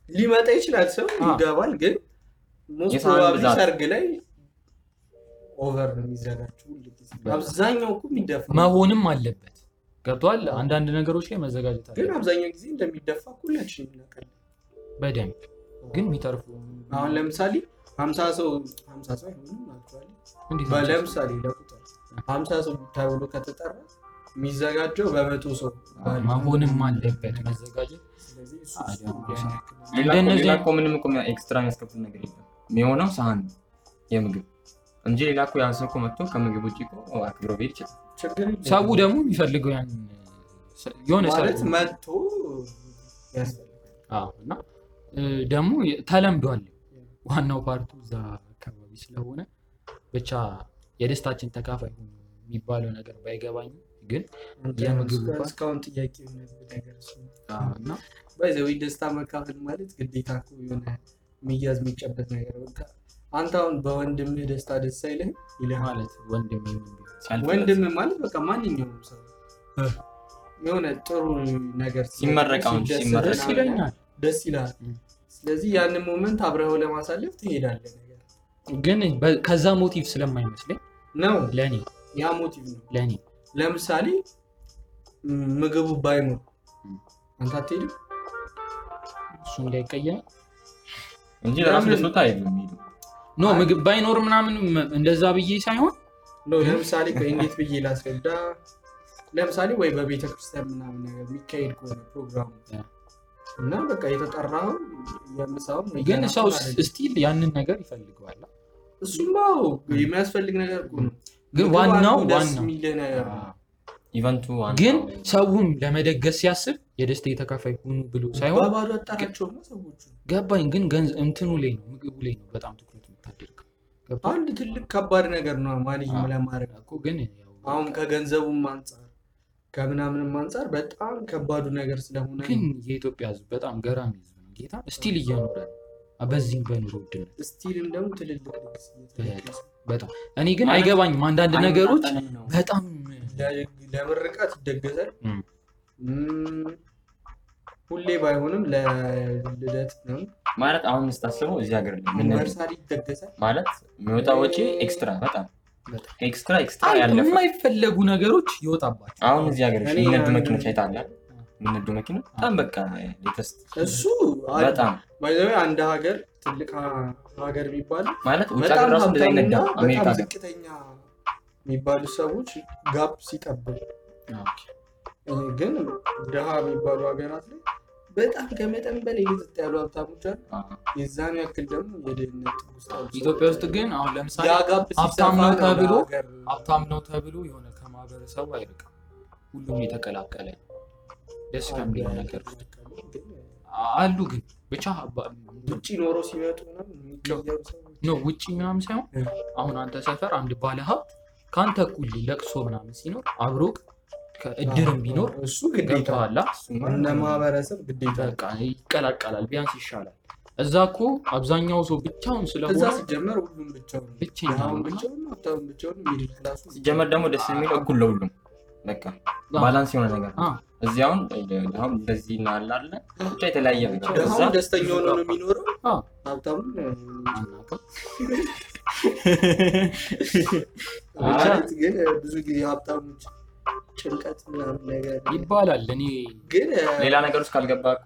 ሊመጣ ይችላል ሰው ይገባል። ግን most ሰርግ ላይ over ነው ጊዜ። አብዛኛው እኮ የሚደፋ መሆንም አለበት። ገብቷል። አንዳንድ ነገሮች ላይ መዘጋጀት ግን አለ አብዛኛው ጊዜ እንደሚደፋ ሁላችን እናውቃለን። በደንብ ግን የሚተርፉ አሁን ለምሳሌ ሀምሳ ሰው ሀምሳ ሰው? ለምሳሌ ለቁጥር ሀምሳ ሰው ተብሎ ከተጠራ የሚዘጋጀው በመቶ ሰው መሆንም አለበት መዘጋጀት። ምንም extra የሚያስከፍል ነገር የለም የሚሆነው ሳህን የምግብ እንጂ ሌላ እኮ ያን ሰው እኮ መጥቶ ከምግብ ውጭ እኮ አክብሮ ቤት ይችላል ሰው ደግሞ የሚፈልገው ያን የሆነ ሰው መጥቶ እና ደግሞ ተለምዷል። ዋናው part ኡ እዛ አካባቢ ስለሆነ ብቻ የደስታችን ተካፋይ የሚባለው ነገር ባይገባኝም ግን የምግብ እስካሁን ጥያቄ ደስታ መካፈል ማለት ግዴታ የሆነ የሚያዝ የሚጨበት ነገር በቃ አንተ አሁን በወንድምህ ደስታ ደስ አይልህም ይልሃል። ማለት ወንድም ማለት በቃ ማንኛውም ሰው እ። የሆነ ጥሩ ነገር ሲመረቅ አሁን ሲደሰት ሲመረቅ ደስ ይላል። ስለዚህ ያንን moment አብረኸው ለማሳለፍ ትሄዳለህ ነገር ግን ከዛ motive ስለማይመስለኝ ነው። ለእኔ ያ motive ነው። ለእኔ ለምሳሌ ምግቡ ባይኖር. አንተ አትሄድም። እሱ እንዳይቀየም እንጂ ለራሱ ለምን? ደስታ አይደለም የሚሄደው no ምግብ ባይኖር ምናምን እንደዛ ብዬ ሳይሆን ነው ለምሳሌ እንዴት ብዬ ላስረዳ? ለምሳሌ ወይ በቤተ ክርስቲያን ምናምን ነገር የሚካሄድ ከሆነ ፕሮግራሙ እና በቃ የተጠራው የምሳውም ግን ሰው still ያንን ነገር ይፈልገዋል። እሱማ የሚያስፈልግ ነገር እኮ ነው። ግን ዋናው event ኡ ዋናው ግን ሰውም ለመደገስ ሲያስብ የደስታ የተካፋይ ሁኑ ብሎ ሳይሆን በባዶ አጣራቸውማ ሰዎቹ። ገባኝ። ግን እንትኑ ላይ ነው ምግቡ ላይ ነው በጣም አንድ ትልቅ ከባድ ነገር ነው manage ለማድረግ እኮ ግን አሁን ከገንዘቡም አንጻር ከምናምንም አንጻር በጣም ከባዱ ነገር ስለሆነ ግን የኢትዮጵያ ሕዝብ በጣም ገራሚ ሕዝብ ነው። ጌታ still እየኖረ በዚህም በኑሮ ውድነት still ም ደግሞ ትልልቅ በጣም እኔ ግን አይገባኝም። አንዳንድ ነገሮች በጣም ለምርቃት ይደገሳል። ሁሌ ባይሆንም ለልደት ነው። ማለት አሁን ስታስበው እዚህ ሀገር anniversary ይደገሳል። ማለት የሚወጣ ወጪ extra በጣም extra extra ያለፈ የማይፈለጉ ነገሮች ይወጣባቸው። አሁን እዚህ ሀገር የሚነዱ መኪኖች አይታለ የሚነዱ መኪና በጣም በቃ latest እሱ በጣም አንድ ሀገር ትልቅ ሀገር የሚባለው ማለት ውጭ ሀገር ራሱ እንደዛ ይነዳል አሜሪካ ዝቅተኛ የሚባሉ ሰዎች gap ሲጠብቅ ግን ድሃ የሚባሉ ሀገራት ላይ በጣም ከመጠን በላይ የዘጥ ያሉ ሀብታሞች አሉ። የዛን ያክል ደግሞ የድህነት ኢትዮጵያ ውስጥ ግን አሁን ለምሳሌ ሀብታም ነው ተብሎ ሀብታም ነው ተብሎ የሆነ ከማህበረሰቡ አይርቅም። ሁሉም የተቀላቀለ ደስ ከሚለው ነገር አሉ። ግን ብቻ ውጭ ኖሮ ሲመጡ ነው ውጭ ምናምን ሳይሆን አሁን አንተ ሰፈር አንድ ባለ ሀብት ከአንተ እኩል ለቅሶ ምናምን ሲኖር አብሮክ ከእድርም ቢኖር እሱ ግዴታ እንደ ማህበረሰብ ግዴታ ይቀላቀላል፣ ቢያንስ ይሻላል። እዛ እኮ አብዛኛው ሰው ብቻውን እዛ ስለሆነ ሲጀመር ሁሉም ብቻውን ሲጀመር ደግሞ ደስ የሚለው እኩል ለሁሉም በቃ ባላንስ የሆነ ነገር እዚህ አሁን እንደዚህ እና አለ አለ ብቻ የተለያየ እዛ ድሃውን ደስተኛ ሆኖ ነው የሚኖረው። ሀብታሙን ግን ብዙ ጊዜ ሀብታሞች ጭንቀት ምናምን ነገር ይባላል። እኔ ግን ሌላ ነገር ውስጥ ካልገባ እኮ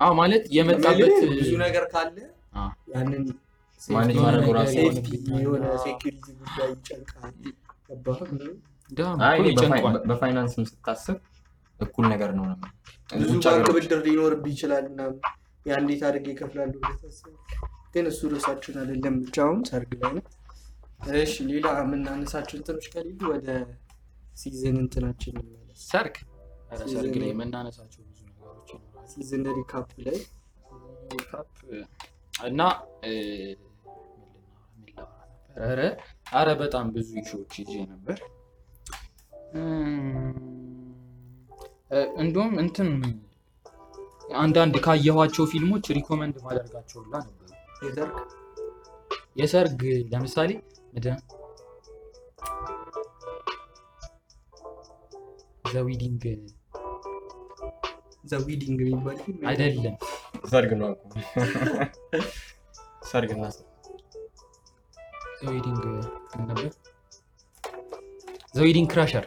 አዎ ማለት የመጣበት ብዙ ነገር ካለ ያንን የሆነ security ጉዳይ ይጨንቃል። በፋይናንስም ስታስብ እኩል ነገር ነው ብዙ ባንክ ብድር ሊኖርብህ ይችላል ምናምን ያ እንዴት አድርጌ ታስባለህ። ግን እሱ ርዕሳችን አይደለም። ብቻ አሁን ሰርግ ላይ ነው። እሺ ሌላ የምናነሳቸው እንትኖች ከሌሉ ወደ season እንትናችን ሰርግ ሰርግ ላይ የምናነሳቸው ብዙ ነገሮች season recap ላይ እና? ኧረ ኧረ በጣም ብዙ issue ዎች ይዤ ነበር። እንዲሁም እንትን አንዳንድ ካየኋቸው ፊልሞች recommend ማደርጋቸው ሁላ ነበሩ። የሰርግ የሰርግ ለምሳሌ? the wedding the wedding የሚባል አይደለም። ሰርግ ነው እኮ። ሰርግ እና the wedding ነበር? the wedding crasher።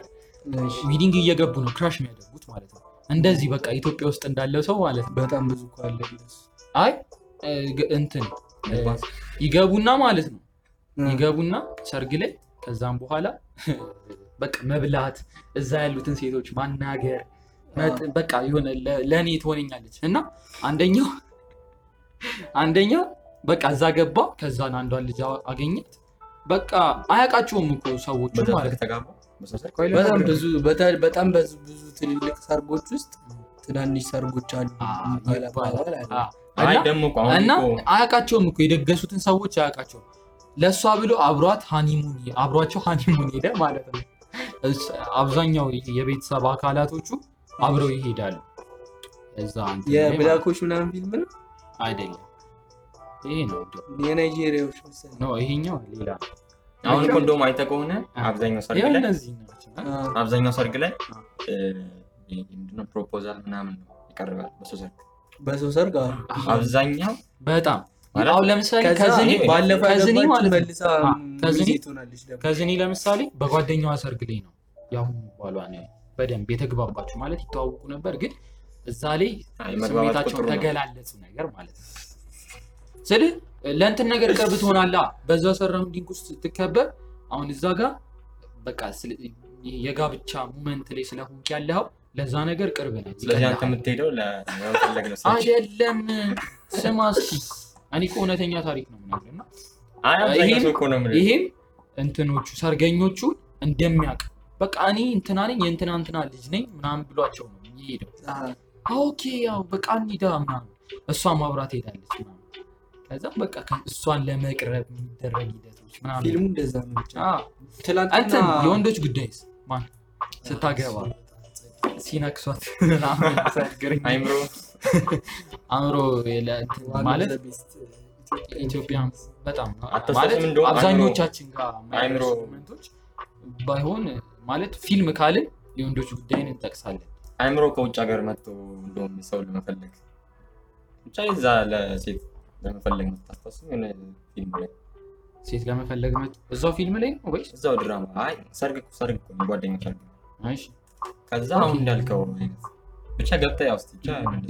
wedding እየገቡ ነው crash የሚያደርጉት ማለት ነው። እንደዚህ በቃ ኢትዮጵያ ውስጥ እንዳለው ሰው ማለት ነው። በጣም ብዙ እኮ አለ አይ እንትን ይገቡና ማለት ነው። ይገቡና ሰርግ ላይ ከዛም በኋላ በቃ መብላት እዛ ያሉትን ሴቶች ማናገር መጥ- በቃ የሆነ ለ- ለእኔ ትሆነኛለች። እና አንደኛው አንደኛው በቃ እዛ ገባ ከዛን አንዷን ልጅ አገኘት በቃ አያውቃቸውም እኮ ቆይ በጣም ብዙ ትልልቅ ሰርጎች ውስጥ ትናንሽ ሰርጎች አሉ እና ደግሞ እኮ አሁን እና እኮ አያውቃቸውም እኮ የደገሱትን ሰዎች አያውቃቸውም። ለእሷ ብሎ አብሯት honeymoon አብሯቸው honeymoon ሄደ ማለት ነው። አብዛኛው የቤተሰብ አካላቶቹ አብረው ይሄዳሉ። እዛ የ black ኦች ምናምን ፊልም ነው? አይደለም። ይሄ ነው የናይጄሪያዎች መሰለኝ። ነው ይሄኛው ሌላ? ነው። አሁን እኮ እንደውም አይተህ ከሆነ አብዛኛው ሰርግ ላይ አብዛኛው ሰርግ ላይ proposal ምናምን ነው ይቀርባል በሰው ሰርግ። በሰው ሰርግ? አብዛኛው በጣም አሁን ለምሳሌ ነው። ከዝኔ ለምሳሌ በጓደኛዋ ሰርግ ላይ ነው የአሁኑ ባሏ ነው በደንብ የተግባባችሁ ማለት ይተዋወቁ ነበር፣ ግን እዛ ላይ ስሜታቸውን ነው። ተገላለጹ ነገር ማለት ነው። ስል ለእንትን ነገር ቅርብ ትሆናላ። በዛ surrounding ውስጥ ስትከበር አሁን እዛ ጋር በቃ የጋብቻ moment ላይ ስለሆንክ ያለኸው ለዛ ነገር ቅርብ ነህ። ስለዚህ አንተ የምትሄደው ነው አይደለም ስማ እስኪ እኔ እኮ እውነተኛ ታሪክ ነው አብዛኛው ይሄም- እንትኖቹ ሰርገኞቹ እንደሚያውቅ በቃ እኔ እንትና ነኝ የእንትና እንትና ልጅ ነኝ ምናምን ብሏቸው ነው የሚሄደው። አ፣ okay ያው በቃ እንሂዳ ምናምን። እሷ ማብራት ሄዳለች ምናምን። ከዛ በቃ እሷን ለመቅረብ የሚደረግ ሂደቶች ምናምን ፊልሙ እንደዛ ነው የወንዶች ጉዳይስ? ማን? ስታገባ? ሲነክሷት ምናምን አእምሮ የለ- እንትን ዋን ማለት ኢትዮጵያ በጣም? ማለት አብዛኞቻችን ጋር አእምሮ- ባይሆን ማለት ፊልም ካልን የወንዶች ጉዳይን እንጠቅሳለን። አይምሮ ከውጭ ሀገር መጥቶ እንደውም ሰው ለመፈለግ ብቻ የዛ ለሴት ለመፈለግ የምታስታውስ የሆነ ፊልም ላይ ሴት ለመፈለግ መጡ እዛው ፊልም ላይ ነው ወይስ? እዛው ድራማ አይ ሰርግ እኮ ሰርግ እኮ ነው ጓደኛ ሰርግ እሺ ከዛ አሁን እንዳልከው አይነት ብቻ ገብተህ ያው እስኪ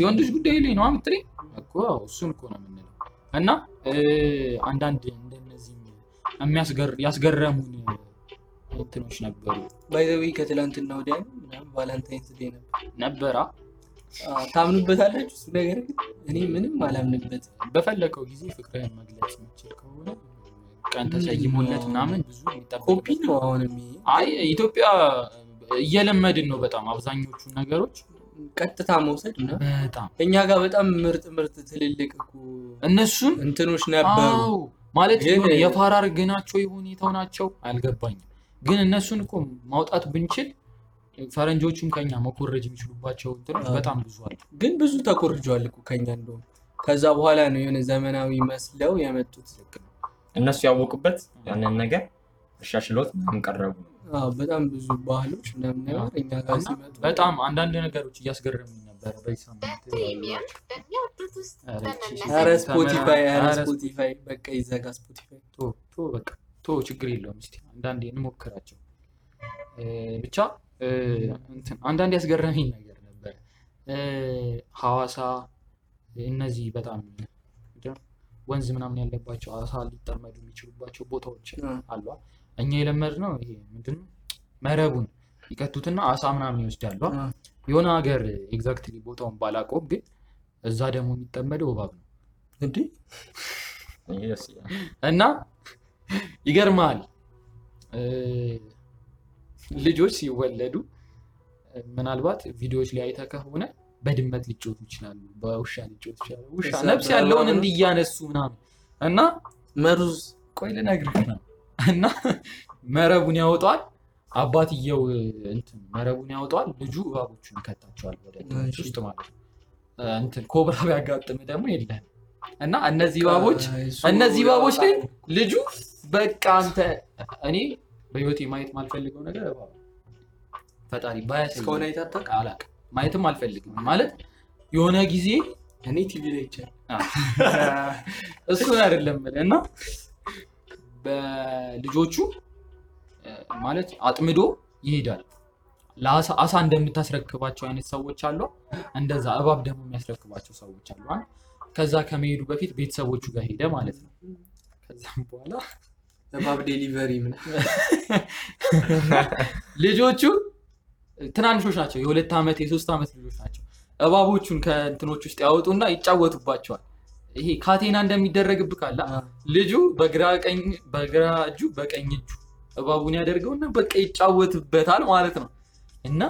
የወንዶች ጉዳይ ላይ ነው የምትለኝ እኮ አዎ፣ እሱን እኮ ነው የምንለው። እና እ፣ አንዳንድ እንደነዚህ ያስገረሙን እንትኖች ነበሩ by the way ከትላንትና ወዲያ ነው ምናምን Valentine's Day ነበር። ነበራ አ፣ ታምኑበታላችሁ? እሱ ነገር ግን እኔ ምንም አላምንበት። በፈለገው ጊዜ ፍቅርህን መግለጽ የምችል ከሆነ ቀን ተሰይሞለት ምናምን ብዙ ኮፒ ነው አሁንም አይ ኢትዮጵያ እየለመድን ነው በጣም አብዛኞቹ ነገሮች ቀጥታ መውሰድ ነው። በጣም እኛ ጋር በጣም ምርጥ ምርጥ ትልልቅ እኮ እነሱን እንትኖች ነበሩ። አዎ ማለት የፋራ ግናቸው የሆነ የተውናቸው አልገባኝም። ግን እነሱን እኮ ማውጣት ብንችል ፈረንጆቹም ከኛ መኮረጅ የሚችሉባቸው እንትኖች በጣም ብዙ አሉ። ግን ብዙ ተኮርጇል እኮ ከኛ እንደውም ከዛ በኋላ ነው የሆነ ዘመናዊ መስለው የመጡት። እነሱ ያወቁበት ያንን ነገር አሻሽሎት ምናምን ቀረቡ። በጣም ብዙ ባህሎች ምናምን ነገር እኛ ጋር ሲመጡ በጣም አንዳንድ ነገሮች እያስገረሙኝ ነበረ ኧረ Spotify ኧረ Spotify በቃ ይዘጋ Spotify። ቶ ቶ በቃ ቶ ችግር የለውም። እስኪ አንዳንዴ እንሞክራቸው ብቻ አንዳንድ ያስገረመኝ ነገር ነበረ ሐዋሳ እነዚህ በጣም ወንዝ ምናምን ያለባቸው አሳ ሊጠመዱ የሚችሉባቸው ቦታዎች አሏ። እኛ የለመድነው ይሄ ምንድን ነው መረቡን ይከቱትና አሳ ምናምን ይወስዳሉ። አ፣ የሆነ ሀገር exactly ቦታውን ባላውቅም ግን እዛ ደግሞ የሚጠመደው እባብ ነው። እንዴ? እና ይገርማል። ልጆች ሲወለዱ ምናልባት ቪዲዮዎች ላይ አይተህ ከሆነ በድመት ሊጫወቱ ይችላሉ፣ በውሻ ሊጫወቱ ይችላሉ። ውሻ ነፍስ ያለውን? እንዲያነሱ ምናምን እና መሩዝ። ቆይ ልነግርህ። ነው እና መረቡን ያወጣዋል። አባትየው እንትን መረቡን ያወጣዋል። ልጁ እባቦቹን ይከታቸዋል ወደ ውስጥ ማለት ነው። እንትን cobra ቢያጋጥም ደግሞ የለህም። እና እነዚህ እባቦች እነዚህ እባቦች ላይ ያወጣል። ልጁ በቃ አንተ እኔ በህይወቴ ማየት ማልፈልገው ነገር እባብ ፈጣሪ አይተህ አታውቅም? አላውቅም። ማየትም አልፈልግም። ማለት የሆነ ጊዜ እኔ ቲቪ ላይ ይቻል እሱን አይደለም እና በልጆቹ ማለት አጥምዶ ይሄዳል። ለአሳ አሳ እንደምታስረክባቸው አይነት ሰዎች አሉ። እንደዛ እባብ ደግሞ የሚያስረክባቸው ሰዎች አሉ? ከዛ ከመሄዱ በፊት ቤተሰቦቹ ጋር ሄደ ማለት ነው። ከዛም በኋላ እባብ ዴሊቨሪ ልጆቹ ትናንሾች ናቸው። የሁለት ዓመት የሶስት ዓመት ልጆች ናቸው። እባቦቹን ከእንትኖች ውስጥ ያወጡና ይጫወቱባቸዋል ይሄ ካቴና እንደሚደረግብህ ካለ ልጁ በግራ ቀኝ በግራ እጁ በቀኝ እጁ እባቡን ያደርገውና በቃ ይጫወትበታል ማለት ነው። እና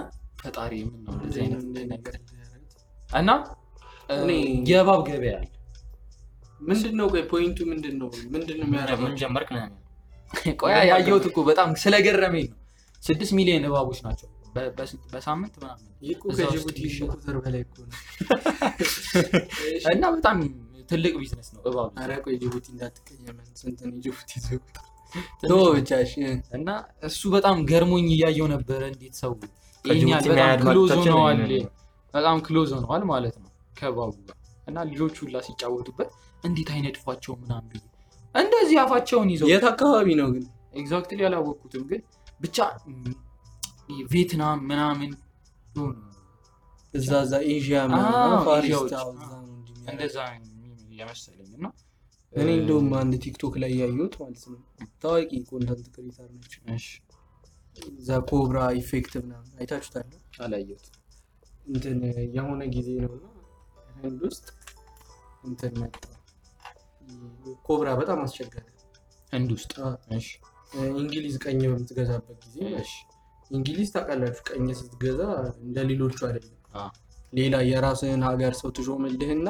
ፈጣሪ ምን ነው እንደዚህ አይነት ነገር እና የእባብ ገበያ አለ። ምንድን ነው ቆይ ፖይንቱ ምንድን ነው ምንድን ነው? ምን የሚያደርገው ጀመርክ? ቆያ ያየሁት እኮ በጣም ስለገረመኝ ነው። ስድስት ሚሊዮን እባቦች ናቸው። በሳምንት ምናምን እና በጣም ትልቅ ቢዝነስ ነው። እባብ ኧረ ቆይ ጅቡቲ እንዳትቀየመን ስንት ነው ጅቡቲ ብቻ እና እሱ በጣም ገርሞኝ እያየው ነበረ እንዴት ሰው በጣም close ሆነዋል ይሄንን ነው። በጣም close ሆነዋል ማለት ነው ከእባቡ ጋር። እና ልጆቹ ሁላ ሲጫወቱበት እንዴት አይነድፏቸው ምናምን ብዬ እንደዚህ አፋቸውን ይዘው የት አካባቢ ነው ግን? exactly አላወቅኩትም ግን ብቻ ቪየትናም ምናምን እዛ እዛ ኤዥያ ምናምን እንደዛ የመሰለኝ እና እኔ እንደውም አንድ TikTok ላይ ያየሁት ማለት ነው። ታዋቂ content creator እሺ። እዛ cobra effect ምናምን አይታችሁታል? አላየሁት እንትን የሆነ ጊዜ ነው እና ህንድ ውስጥ እንትን መጣ። cobra በጣም አስቸጋሪ ህንድ ውስጥ? እንግሊዝ ቅኝ በምትገዛበት ጊዜ እንግሊዝ ታውቃላችሁ ቀኝ ስትገዛ እንደ ሌሎቹ አይደለም። ሌላ የራስህን ሀገር ሰው ትሾምልህና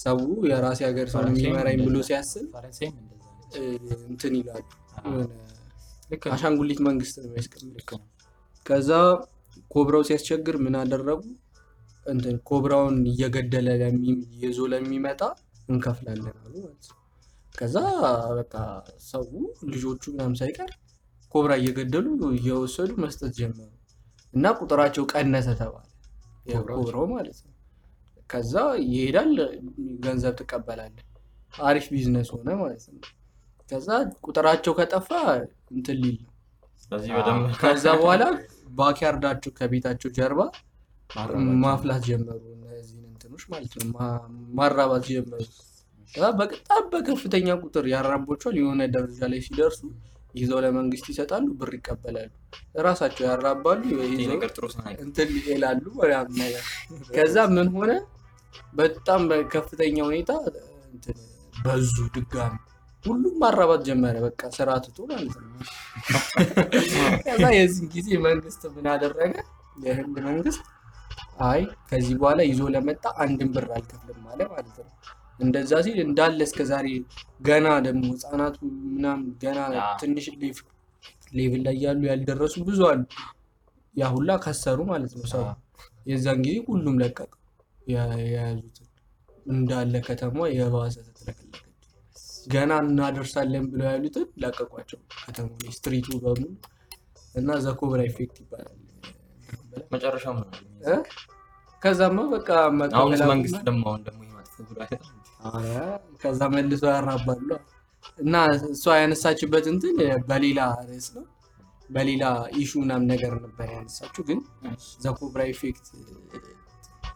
ሰው የራሴ ሀገር ሰው የሚመራኝ ብሎ ሲያስብ እንትን ይላሉ። አሻንጉሊት መንግስት ነው የሚያስቀምጥ ልክ ነው። ከዛ ኮብራው ሲያስቸግር ምን አደረጉ? እንትን ኮብራውን እየገደለ ይዞ ለሚመጣ እንከፍላለን አሉ ማለት ነው። ከዛ በቃ ሰው ልጆቹ ምናምን ሳይቀር cobra እየገደሉ እየወሰዱ መስጠት ጀመሩ። እና ቁጥራቸው ቀነሰ ተባለ? cobra ው ማለት ነው ከዛ ይሄዳል ገንዘብ ትቀበላለህ። አሪፍ ቢዝነስ ሆነ ማለት ነው። ከዛ ቁጥራቸው ከጠፋ እንትን ሊል ነው ከዛ በኋላ backyard ኣቸው ከቤታቸው ጀርባ ማፍላት ጀመሩ እነዚህን እንትኖች ማለት ነው። ማራባት ጀመሩ። በጣም በከፍተኛ ቁጥር ያራቦቿል የሆነ ደረጃ ላይ ሲደርሱ ይዘው ለመንግስት ይሰጣሉ ብር ይቀበላሉ። እራሳቸው ያራባሉ እንትን ይላሉ ከዛ ምን ሆነ በጣም በከፍተኛ ሁኔታ በዙ ድጋሚ ሁሉም ማራባት ጀመረ። በቃ ስራ ትቶ ማለት ነው። ከዛ የዚህ ጊዜ መንግስት ምን አደረገ? የህንድ መንግስት አይ ከዚህ በኋላ ይዞ ለመጣ አንድን ብር አልከፍልም አለ ማለት ነው። እንደዛ ሲል እንዳለ እስከ ዛሬ ገና ደግሞ ህፃናቱ ምናምን ገና ትንሽ lev- level ላይ ያሉ ያልደረሱ ብዙ አሉ። ያ ሁላ ከሰሩ ማለት ነው ሰው። የዛን ጊዜ ሁሉም ለቀቀ የያዙትን እንዳለ ከተማ የባሰ ተጥለቀለቀች። ገና እናደርሳለን ብለው ያሉትን ለቀቋቸው ከተማ street ኡ በሙሉ እና the cobra effect ይባላል።? እ? ከዛማ በቃ መንግስት ኧረ፣ ከዛ መልሶ ያራባሉ እና እሷ ያነሳችበት እንትን በሌላ ርዕስ ነው በሌላ issue ምናምን ነገር ነበር ያነሳችው ግን the cobra effect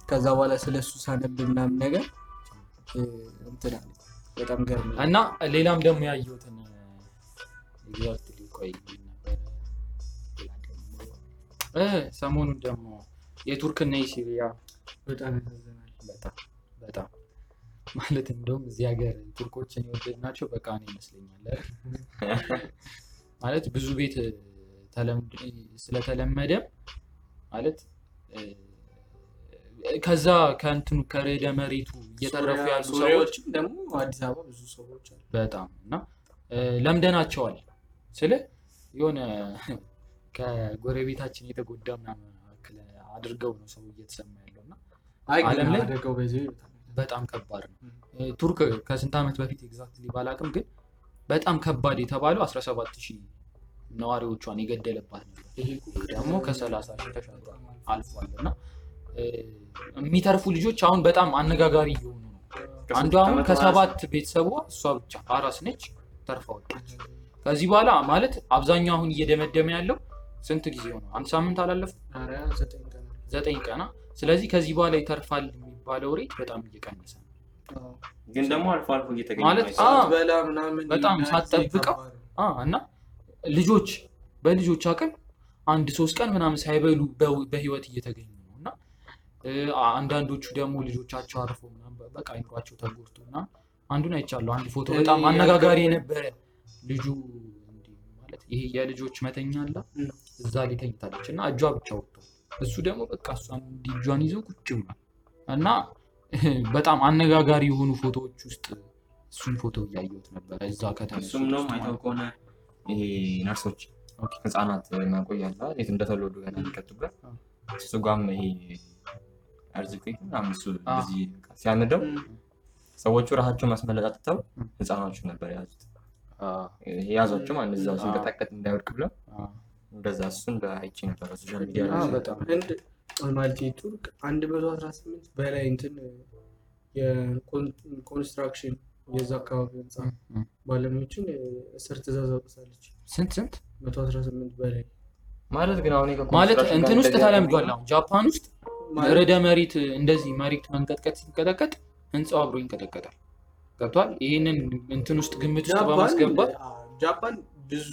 ከዛ በኋላ ስለ እሱ ሳነብ ምናምን ነገር እ፣ እንትን አለ በጣም የሚገርም እና ሌላም ደግሞ ያየሁትን exactly ቆይ ምን ነበረ? ሌላ ደግሞ እ ሰሞኑን ደግሞ የቱርክና የሲሪያ በጣም ያሳዝናል በጣም በጣም ማለት እንደውም እዚህ ሀገር ቱርኮችን የወደድናቸው በቃ ነው ይመስለኛል? ማለት ብዙ ቤት ስለተለመደ ማለት ከዛ ከእንትኑ ከርዕደ መሬቱ እየተረፉ ያሉ ሰዎች ደግሞ አዲስ አበባ ብዙ ሰዎች አሉ በጣም እና ለምደናቸዋል ስለ የሆነ ከጎረቤታችን የተጎዳ ምናምን አድርገው ነው ሰው እየተሰማ ያለው እና ዓለም ላይ በጣም ከባድ ነው። ቱርክ ከስንት ዓመት በፊት exactly ባላቅም ግን በጣም ከባድ የተባለው 17 ሺህ ነዋሪዎቿን የገደለባት ነበር። ይሄ ደግሞ ከ30 ሺህ ተሻግሯል አልፏል እና የሚተርፉ ልጆች አሁን በጣም አነጋጋሪ እየሆኑ ነው። አንዷ አሁን ከሰባት ቤተሰቧ እሷ ብቻ አራስ ነች ተርፋ ወጣች። ከዚህ በኋላ ማለት አብዛኛው አሁን እየደመደመ ያለው ስንት ጊዜ ሆነ? አንድ ሳምንት አላለፍ ዘጠኝ ቀና። ስለዚህ ከዚህ በኋላ ይተርፋል የሚባለው ሬት በጣም እየቀነሰ ነው። ግን ደግሞ አልፎ አልፎ እየተገኘ ማለት በጣም ሳትጠብቀው እና ልጆች በልጆች አቅም አንድ ሶስት ቀን ምናምን ሳይበሉ በህይወት እየተገኙ አንዳንዶቹ ደግሞ ልጆቻቸው አርፎ በቃ አይምሯቸው ተጎድቶ እና አንዱን አይቻለሁ። አንድ ፎቶ በጣም አነጋጋሪ የነበረ ልጁ ማለት ይሄ የልጆች መተኛ አለ? እዛ ላይ ተኝታለች እና እጇ ብቻ ወጥቷል። እሱ ደግሞ በቃ እንዲህ እጇን ይዞ ቁጭ ብሏል። እና በጣም አነጋጋሪ የሆኑ ፎቶዎች ውስጥ እሱን ፎቶ እያየሁት ነበረ። እዛ ከተነሱ እሱም ነው አይተው ከሆነ ይሄ ነርሶች ህፃናት ማቆያላ የት እንደተወለዱ ገና የሚቀጡበት እሱ ጋም ይሄ ሲያንደው ሰዎቹ ራሳቸው ማስመለጥ አጥተው ህፃናቹ ነበር የያዙት። የያዟቸው ማለት እዛው ሲንቀጠቀጥ እንዳይወድቅ ብለው እንደዛ እሱን በአይቼ ነበረ ሶሻል ሚዲያ በጣም ማለት ቱርክ አንድ መቶ አስራ ስምንት በላይ እንትን የኮንስትራክሽን የዛ አካባቢ ህንፃ ባለሙያዎችን እስር ትእዛዝ አውጥታለች። ስንት ስንት? መቶ አስራ ስምንት በላይ። ማለት ግን አሁን ማለት እንትን ውስጥ ተለምዷል። አሁን ጃፓን ውስጥ ርዕደ መሬት እንደዚህ መሬት መንቀጥቀጥ ሲንቀጠቀጥ ህንፃው አብሮ ይንቀጠቀጣል። ገብቷል። ይህንን እንትን ውስጥ ግምት ውስጥ በማስገባት ጃፓን ብዙ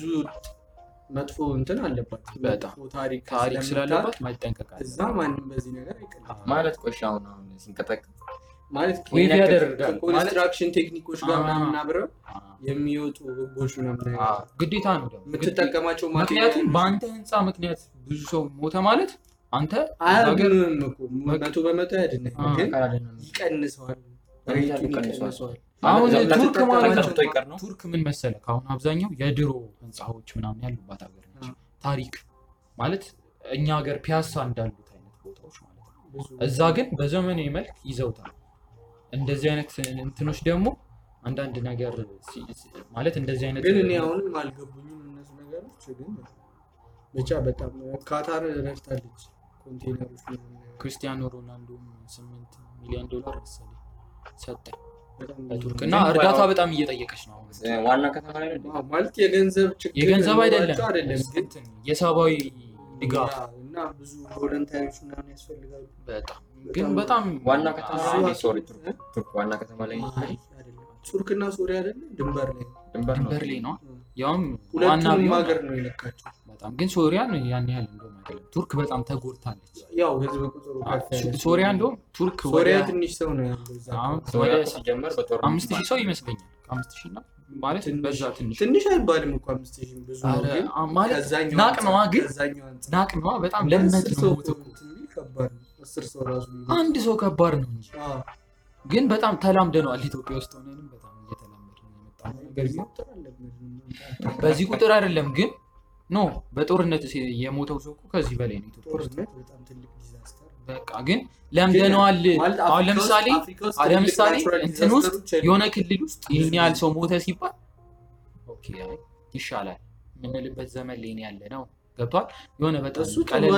መጥፎ እንትን አለባት። በጣም ታሪክ ስላለባት ማይጠንቀቃል። እዛ ማንም በዚህ ነገር አይቀልም። ማለት ቆሻ አሁን አሁን ሲንቀጠቀጥ ማለት ከኮንስትራክሽን ቴክኒኮች ጋር ምናምን አብረው የሚወጡ ህጎች ምናምን ግዴታ ነው የምትጠቀማቸው ምክንያቱም በአንተ ህንፃ ምክንያት ብዙ ሰው ሞተ ማለት አንተ አያድንም እኮ መቶ በመቶ አያድንም፣ አ፣ ግን አይደለም። ይቀንሰዋል። አሁን ቱርክ ማለት ምን መሰለህ አሁን አብዛኛው የድሮ ህንፃዎች ምናምን ያሉባት ሀገር ነች። ታሪክ ማለት እኛ ሀገር ፒያሳ እንዳሉት አይነት ቦታዎች ማለት ነው። እዛ ግን በዘመናዊ መልክ ይዘውታል። እንደዚህ አይነት እንትኖች ደግሞ አንዳንድ ነገር ማለት እንደዚህ አይነት ግን እኔ አሁንም አልገቡኝም እነሱ ነገሮች። ግን ብቻ በጣም ካታር ረድታለች ኮንቴነሮች ምናምን ክርስቲያኖ ሮናልዶም ስምንት ሚሊዮን ዶላር መሰለኝ ሰጠ በጣም ለቱርክ እና እርዳታ በጣም እየጠየቀች ነው አሁን። ዋና ከተማ ነው ማለት የገንዘብ ችግር የገንዘብ አይደለም አይደለም ግን የሰብአዊ ድጋፍ እና ብዙ voluntary ዎች ምናምን ያስፈልጋሉ። በጣም ግን በጣም ዋና ከተማ ላይ sorry? ቱርክ ዋና ከተማ ላይ አይ፣ አይደለም። ቱርክና ሶሪያ አይደለም ድንበር ላይ ነው። ድንበር ነው። ላይ ነው ያውም ዋና ሀገር ነው የነካቸው። በጣም ግን ሶሪያን ያን ያህል ቱርክ በጣም ተጎድታለች። ሶሪያ እንደውም ቱርክ ሶሪያ ትንሽ ሰው ነው ያለው አምስት ሺህ ሰው ይመስለኛል። ከአምስት ሺህ እና ማለት በዛ ትንሽ ትንሽ አይባልም እኮ አምስት ሺህ ብዙ ነው፣ ማለት ከዛኛው ናቅ አንጻር- ነዋ ግን ከዛኛው አንጻር ናቅ ነዋ በጣም ለምነት ነው ነው። አንድ ሰው ከባድ ነው እንጂ ግን በጣም ተላምደነዋል። ኢትዮጵያ ውስጥ ሆነንም በጣም እየተላመድ የመጣ ነገር ቢሆን ቁጥር አለብን። በዚህ ቁጥር አይደለም ግን ኖ በጦርነት የሞተው ሰው እኮ ከዚህ በላይ ነው በቃ ግን ለምደነዋል። አሁን ለምሳሌ ለምሳሌ እንትን ውስጥ የሉም። የሆነ ክልል ውስጥ ይህን ያህል ሰው ሞተ ሲባል okay አይ ይሻላል የምንልበት ዘመን ላይ ነው ያለ ነው። ገብቷል። የሆነ በጣም ቀለል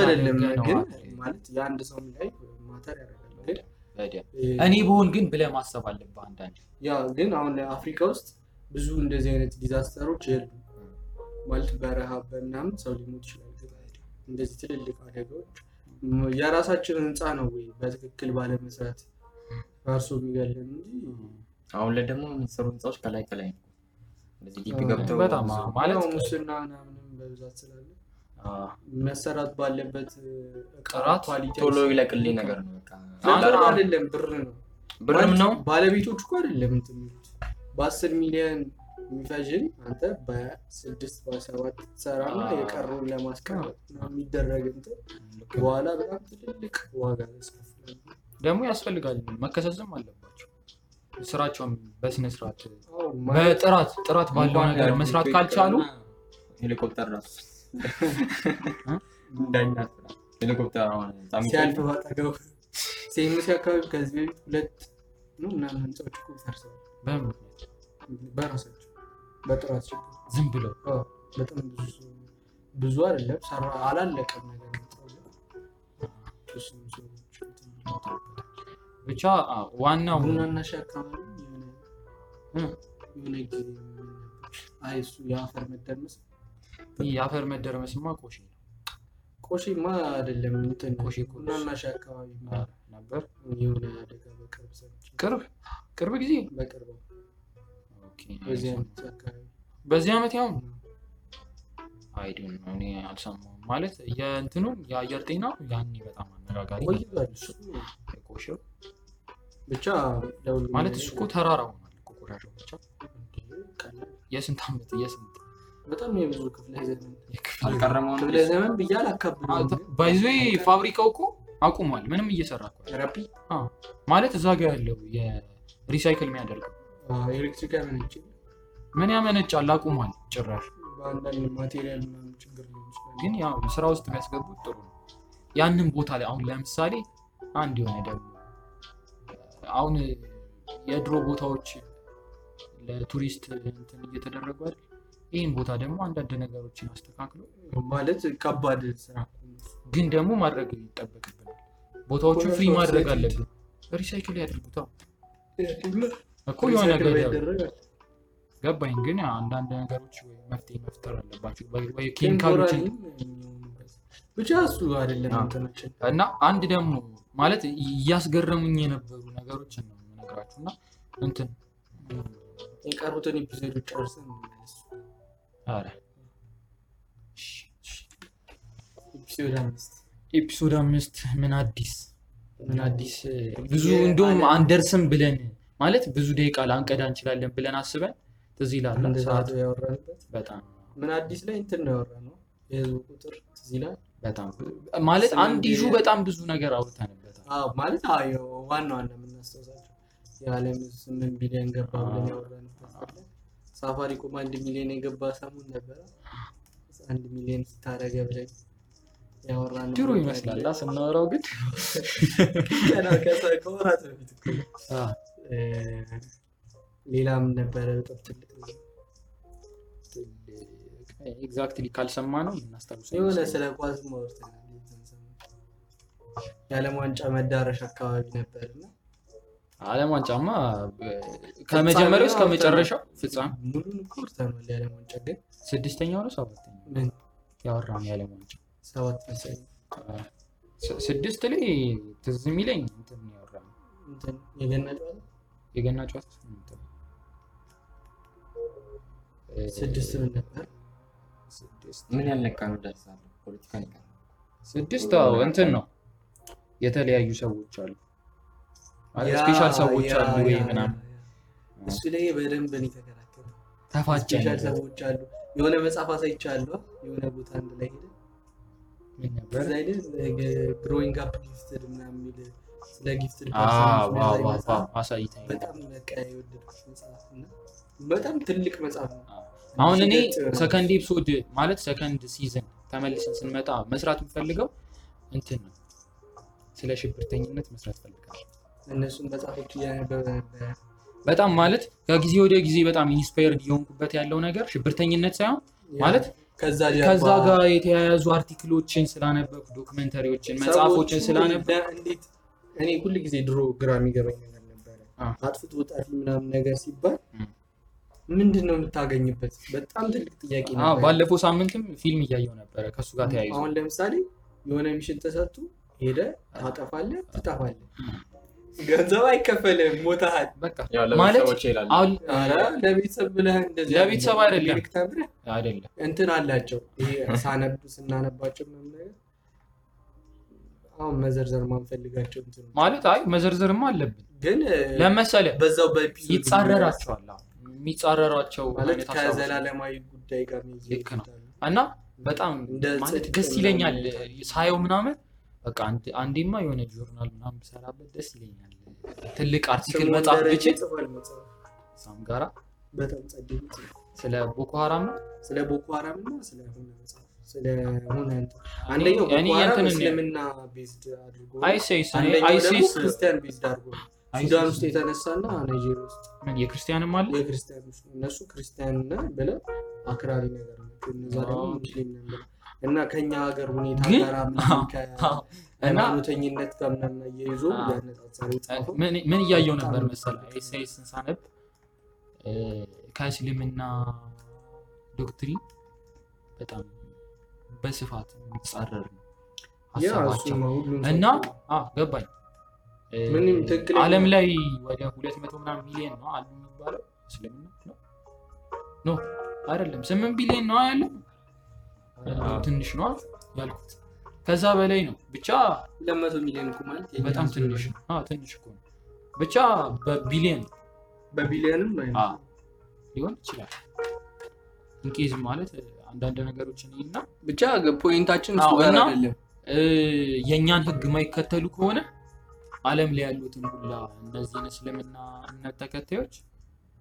የአንድ ሰው ላይ matter ያደርጋል። እኔ በሆን ግን ብለህ ማሰብ አለብህ አንዳንድ ያ ግን አሁን አፍሪካ ውስጥ ብዙ እንደዚህ አይነት disaster ኦች የሉ ማለት በረሃብ በምናምን ሰው ሊሞት ይችላል። እንደዚህ ትልልቅ አደጋዎች የራሳችን ህንፃ ነው ወይ በትክክል ባለመስራት ፈርሶ የሚገለን እንጂ አሁን ላይ ደግሞ የሚሰሩ ህንፃዎች ከላይ ከላይ ነው። በጣም አዎ። ማለት ያው ሙስና ምናምንም በብዛት ስላለ አዎ፣ መሰራት ባለበት ጥራት ቶሎ ይለቅልኝ ነገር ነው። በቃ ብር አይደለም ብር ነው ብርም ነው ባለቤቶቹ እኮ አይደለም እንትን የሚሉት በአስር ሚሊዮን የሚፈጅን አንተ በስድስት በሰባት ትሰራና አዎ። የቀረውን ለማስቀረት የሚደረግ እንትን። በኋላ በጣም ትልልቅ ዋጋ ደግሞ ያስፈልጋል መከሰስም አለባቸው። ስራቸውን በስነ ስርዓት አዎ፣ ማለት በጥራት ጥራት ባለው ነገር መስራት ካልቻሉ? ሄሊኮፕተር ራሱ እንዳይናት ሄሊኮፕተር ሲያልፍ ባጠገቡ ሴምሲ አካባቢ ከዚህ በፊት ሁለት ነው ምናምን ህንፃዎች እኮ ፈርሰዋል? በራሳቸው በጥራት ችግር ዝም ብለው? በጣም ብዙ ብዙ አይደለም ሰራ አላለቀም ነገር ብቻ ዋናው ቡናና አካባቢ የሆነ ጊዜ? አይ እሱ የአፈር መደርመስ የአፈር መደረመስማ ቆሼ ነው። ቆሼማ አይደለም እንትን ቆሼ ቡናና ሻይ አካባቢ ነበር። የሆነ አደጋ በቅርብ ቅርብ? ቅርብ ጊዜ? በቅርብ በዚህ አይነት አካባቢ? በዚህ ዓመት ያው? አይዲን ነው እኔ አልሰማሁም። ማለት የእንትኑን የአየር ጤና ያኔ በጣም አነጋጋሪ ብቻ ማለት እሱ እኮ ተራራ ሆኗል እኮ ቆሻሻው ብቻ። የስንት ዓመት የስንት? በጣም የብዙ ክፍለ ዘመን ክፍለ ብዬ አላካብደውም ግን ባይዞ ፋብሪካው እኮ አቁሟል። ምንም እየሰራ ማለት እዛ ጋር ያለው የ recycle የሚያደርገው ኤሌክትሪክ ያመነጭ ምን ያመነጫል? አቁሟል ጭራሽ። በአንዳንድ material ምናምን ችግር ሊሆን ይችላል ግን ያው ስራ ውስጥ ቢያስገቡት ጥሩ ነው። ያንን ቦታ ላይ አሁን ለምሳሌ አንድ የሆነ ደግሞ አሁን የድሮ ቦታዎች ለቱሪስት እንትን እየተደረጉ አይደል? ይህን ቦታ ደግሞ አንዳንድ ነገሮችን አስተካክሎ ማለት ከባድ ስራ ግን ደግሞ ማድረግ ይጠበቅብናል። ቦታዎቹን ፍሪ ማድረግ አለብን። ሪሳይክል ያድርጉታ እኮ የሆነ ገባኝ። ግን አንዳንድ ነገሮች መፍትሄ መፍጠር አለባቸው ኬሚካሎችን ብቻ እሱ አይደለም አዎ። እንትናችን እና አንድ ደግሞ ማለት እያስገረሙኝ የነበሩ ነገሮችን ነው የምነግራችሁ። እና እንትን የቀሩትን episode ኦች ጨርሰን episode አምስት ምን አዲስ? ምን አዲስ? ብዙ እንደውም አንደርስም ብለን ማለት ብዙ ደቂቃ ላንቀዳ እንችላለን ብለን አስበን ትዝ ይላል ሰዓቱ ያወራንበት በጣም ምን አዲስ ላይ እንትን ነው ያወራነው የህዝቡ ቁጥር ትዝ ይላል። በጣም ማለት አንድ ቢሊዮን- በጣም ብዙ ነገር አውርተንበታል። ማለት ዋና ዋና የምናስታውሳቸው የዓለም ስምንት ቢሊዮን ገባ ብለን ያወራንበት ሳፋሪኮም አንድ ሚሊዮን የገባ ሰሞን ነበረ። አንድ ሚሊዮን ስላደረገ ብለን ድሮ ይመስላል ስናወራው ግን ከወራት በፊት ሌላም ነበረ በጣም ትልቅ exactly ካልሰማ ነው የምናስታውሰው የሆነ ስለ ኳስ ሰሞን የዓለም ዋንጫ መዳረሻ አካባቢ ነበር እና ዓለም ዋንጫማ ከመጀመሪያው እስከ መጨረሻው ፍጻሜ ሙሉን እኮ አውርተናል። የዓለም ዋንጫ ግን። ስድስተኛው ነው ሰባተኛው? ምን? ያወራነው የዓለም ዋንጫ። ሰባት መሰለኝ ስድስት ላይ ትዝ የሚለኝ እንትን ነው ያወራነው የገና ጨዋታ ስድስት ምን ነበር? ምን ያልነካ ነው ፖለቲካ ነካ ስድስት አዎ እንትን ነው የተለያዩ ሰዎች አሉ special ሰዎች አሉ ወይ ምናምን እሱ ላይ በደንብ ነው የተከራከረ። ተፋጨ ሰዎች አሉ። የሆነ መጽሐፍ አሳይቻለሁ። የሆነ ቦታ አንድ ላይ ሄደ ምን ነበር growing up gifted ምናምን የሚል ስለ gifted አዎ፣ person wow፣ የሚያሳይ wow፣ መጽሐፍ wow፣ አሳይተኸኝ በጣም ትልቅ መጽሐፍ ነው። አሁን እኔ second episode ማለት second season ተመልሰን ስንመጣ መስራት የምፈልገው እንትን ነው። ስለ ሽብርተኝነት መስራት ፈልጋለሁ። እነሱን መጽሐፎች በጣም ማለት ከጊዜ ወደ ጊዜ በጣም inspired እየሆንኩበት ያለው ነገር ሽብርተኝነት ሳይሆን ማለት ከዛ ጋር የተያያዙ article ኦችን ስላነበብኩ documentary ዎችን፣ መጽሐፎችን ስላነበብኩ እኔ ሁል ጊዜ ድሮ ግራ የሚገባኝ ነገር ነበረ። አጥፍቶ ጠፊ ምናምን ነገር ሲባል ምንድን ነው የምታገኝበት? በጣም ትልቅ ጥያቄ አዎ፣ ነበር። ባለፈው ሳምንትም ፊልም እያየው ነበረ ከእሱ ጋር ተያይዞ አሁን ለምሳሌ የሆነ ሚሽን ተሰጥቶ ሄደ ታጠፋለህ፣ ትጠፋለህ፣ ገንዘብ አይከፈልም፣ ያው ማለት ለቤተሰብ ብለህ እንደዚህ ለቤተሰብ አይደለም። እንትን አላቸው። ይሄ ሳነብ ስናነባቸው ምናምን ነገር አሁን መዘርዘር ማንፈልጋቸው ማለት አይ መዘርዘርማ አለብን ግን ለመሰለ በዛው ይጻረራቸዋል ነው። ከዘላለማዊ ጉዳይ ጋር ልክ ነው። እና በጣም ማለት ደስ ይለኛል ሳየው ምናምን በቃ አንዴማ የሆነ ጆርናል ምናምን ብሰራበት ደስ ይለኛል። ትልቅ አርቲክል ደረጀ ብችል ሳም ጋራ ስለ ቦኮ ሀራም ነው። ስለ ቦኮ ሀራም እና ስለ ሆነ መጽሐፍ ስለ ሆነ እንትን አንደኛው እስልምና ቤዝድ አድርጎ ክርስቲያን ቤዝድ አድርጎ ሱዳን ውስጥ የተነሳና ናይጄሪያ ውስጥ የክርስቲያንም አለ? የክርስቲያኖች ነው። እነሱ ክርስቲያን ብለው አክራሪ ነገር እነዛ ደግሞ ሙስሊም ብለው እና ከኛ ሀገር ሁኔታ ጋር ከሃይማኖተኝነት ጋር ምናምን እየይዞ ምን እያየው ነበር መሰለህ? ኤሳይስን ሳነብ ከእስልምና doctrine በጣም በስፋት የሚጻረር ነው ሀሳባቸው እና ገባኝ። ዓለም ላይ ወደ ሁለት መቶ ምናምን ሚሊዮን ነው አሉ የሚባለው እስልምና ነው? no አይደለም ስምንት ቢሊዮን ነው ያለው ትንሽ ነው ያልኩት። ከዛ በላይ ነው ብቻ ሁለት መቶ ሚሊዮን እኮ ማለት በጣም ትንሽ ትንሽ እኮ ነው ብቻ በቢሊዮን በቢሊዮንም ሊሆን ይችላል። in case ማለት አንዳንድ ነገሮችን እና ብቻ point ኣችን እና የእኛን ህግ የማይከተሉ ከሆነ ዓለም ላይ ያሉትን ሁላ እነዚህን እስልምና እምነት ተከታዮች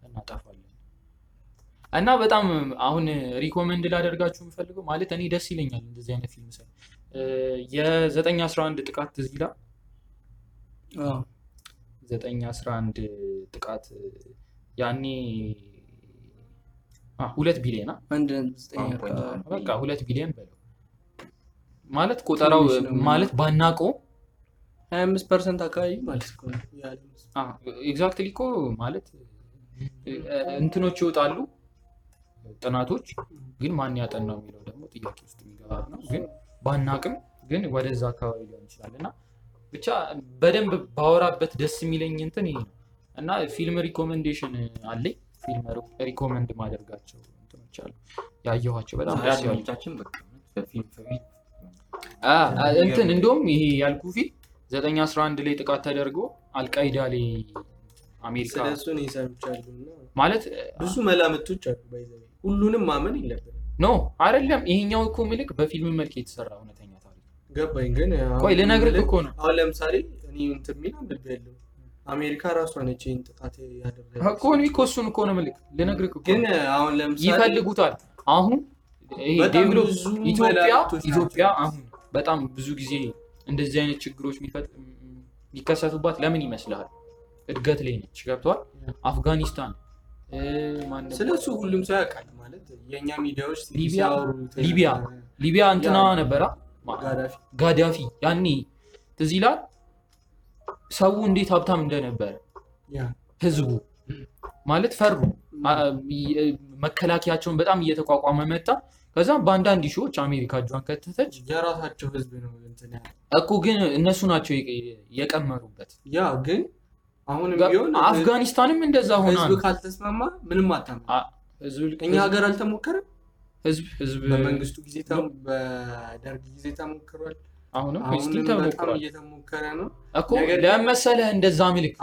እናጠፋለን። እና በጣም አሁን recommend ላደርጋችሁ የምፈልገው ማለት እኔ ደስ ይለኛል እንደዚህ አይነት ፊልም ሳይ የዘጠኝ አስራ አንድ ጥቃት ትዝ ይላል? ዘጠኝ አስራ አንድ ጥቃት ያኔ ሁለት ቢሊዮን በቃ ሁለት ቢሊዮን በለው። ማለት ቆጠራው ማለት ባናቀው ሀያ አምስት percent አካባቢ ማለት exactly እኮ ማለት እንትኖች ይወጣሉ ጥናቶች። ግን ማን ያጠናው የሚለው ደግሞ ጥያቄ ውስጥ የሚገባ ነው። ግን ባናቅም ግን ወደዛ አካባቢ ሊሆን ይችላል። እና ብቻ በደንብ ባወራበት ደስ የሚለኝ እንትን ይሄ ነው። እና ፊልም recommendation አለኝ ፊልም recommend ማደርጋቸው እንትኖች አሉ ያየኋቸው በጣም እንትን እንደውም ይሄ ያልኩ ፊልም ዘጠኝ አስራ አንድ ላይ ጥቃት ተደርጎ አልቃይዳ ላይ አሜሪካ ማለት ብዙ መላምቶች አሉ። ሁሉንም ማመን የለብንም። ኖ አይደለም ይሄኛው እኮ ምልክ በፊልም መልክ የተሰራ እውነተኛ ታሪክ ገባኝ ግን ልነግርህ እኮ ነው አሁን ለምሳሌ እኔ እንትን የሚል አንብቤ ያለው አሜሪካ ራሷ ነች ይህን ጥቃት ያደረገች እኮ እኔ እኮ እሱን እኮ ነው ምልክ ልነግርህ እኮ ግን አሁን ለምሳሌ ይፈልጉታል አሁን ኢትዮጵያ አሁን በጣም ብዙ ጊዜ እንደዚህ አይነት ችግሮች የሚከሰቱባት ለምን ይመስልሃል? እድገት ላይ ነች። ገብቷል። አፍጋኒስታን እ፣ ማነው? ስለ እሱ ሁሉም ሰው ያውቃል ማለት የእኛ ሚዲያዎች ሊቢያ- ሊቢያ እንትና ነበራ ጋዳፊ ጋዳፊ ያኔ ትዝ ይላል ሰው እንዴት ሀብታም እንደነበረ ህዝቡ ማለት ፈሩ መከላከያቸውን በጣም እየተቋቋመ መጣ ከዛ በአንዳንድ ሺዎች አሜሪካ እጇን ከተተች የራሳቸው ህዝብ ነው እኮ ግን እነሱ ናቸው የቀ- የቀመሩበት ያ ግን አሁንም ቢሆን አፍጋኒስታንም እንደዛ ሆና ህዝብ ካልተስማማ ምንም አታምንም። አ- ህዝብ እኛ ሀገር አልተሞከረም። ህዝብ ህዝብ በመንግስቱ ጊዜ በደርግ ጊዜ ተሞክሯል። አሁንም ተሞክሯል እየተሞከረ ነው። እኮ ለመሰለህ እንደዛ ምልክ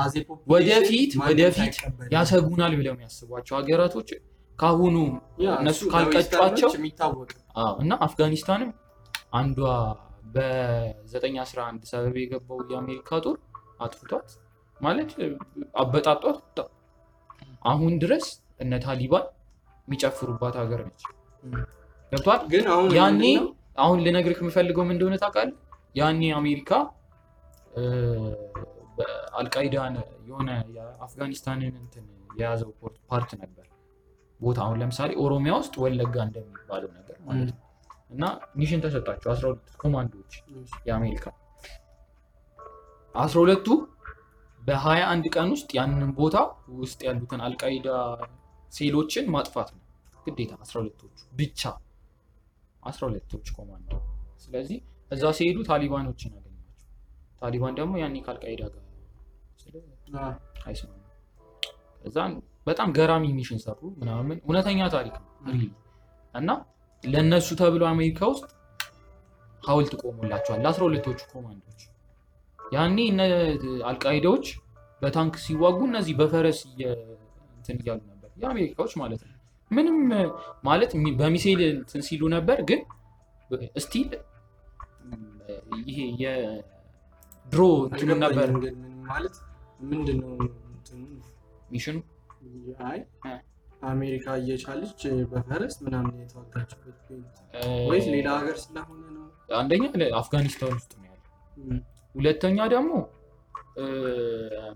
ወደፊት ወደፊት ያሰጉናል ብለው የሚያስቧቸው ሀገራቶች ካሁኑ እነሱ ካልቀጯቸው እና አፍጋኒስታንም አንዷ በ911 ሰበብ የገባው የአሜሪካ ጦር አጥፍቷት ማለት አበጣጧት አሁን ድረስ እነ ታሊባን የሚጨፍሩባት ሀገር ነች። ገብቷል። ያኔ? አሁን ልነግርህ የምፈልገው ምን እንደሆነ ታውቃለህ? ያኔ አሜሪካ እ፣ በአልቃይዳን የሆነ የአፍጋኒስታንን እንትን የያዘው part ነበር ቦታ አሁን ለምሳሌ ኦሮሚያ ውስጥ ወለጋ እንደሚባለው ነገር ማለት ነው። እና mission ተሰጣቸው አስራ ሁለት ኮማንዶዎች የአሜሪካ አስራ ሁለቱ በሀያ አንድ ቀን ውስጥ ያንን ቦታ ውስጥ ያሉትን አልቃይዳ ሴሎችን ማጥፋት ነው ግዴታ አስራ ሁለቶቹ ብቻ አስራ ሁለቶች ኮማንዶ ስለዚህ እዛ ሲሄዱ ታሊባኖችን አገኟቸው ታሊባን ደግሞ ያኔ ከአልቃይዳ ጋር አይስማሙም ከዛ በጣም ገራሚ mission ሰሩ ምናምን። እውነተኛ ታሪክ ነው እና ለእነሱ ተብሎ አሜሪካ ውስጥ ሀውልት ቆሞላቸዋል። ለአስራ ሁለቶቹ ኮማንዶች። ያኔ እነ አልቃይዳዎች በታንክ ሲዋጉ እነዚህ በፈረስ እንትን እያሉ ነበር። የአሜሪካዎች ማለት ነው ምንም ማለት በሚሳይል እንትን ሲሉ ነበር ግን still ይሄ የድሮ እንትኑ ነበር። ማለት ምንድን ነው? mission ኑ? አይ አሜሪካ እየቻለች በፈረስ ምናምን የተዋጋችበት ወይስ ሌላ ሀገር ስለሆነ ነው? አንደኛ አፍጋኒስታን ውስጥ ነው ያለው። ሁለተኛ ደግሞ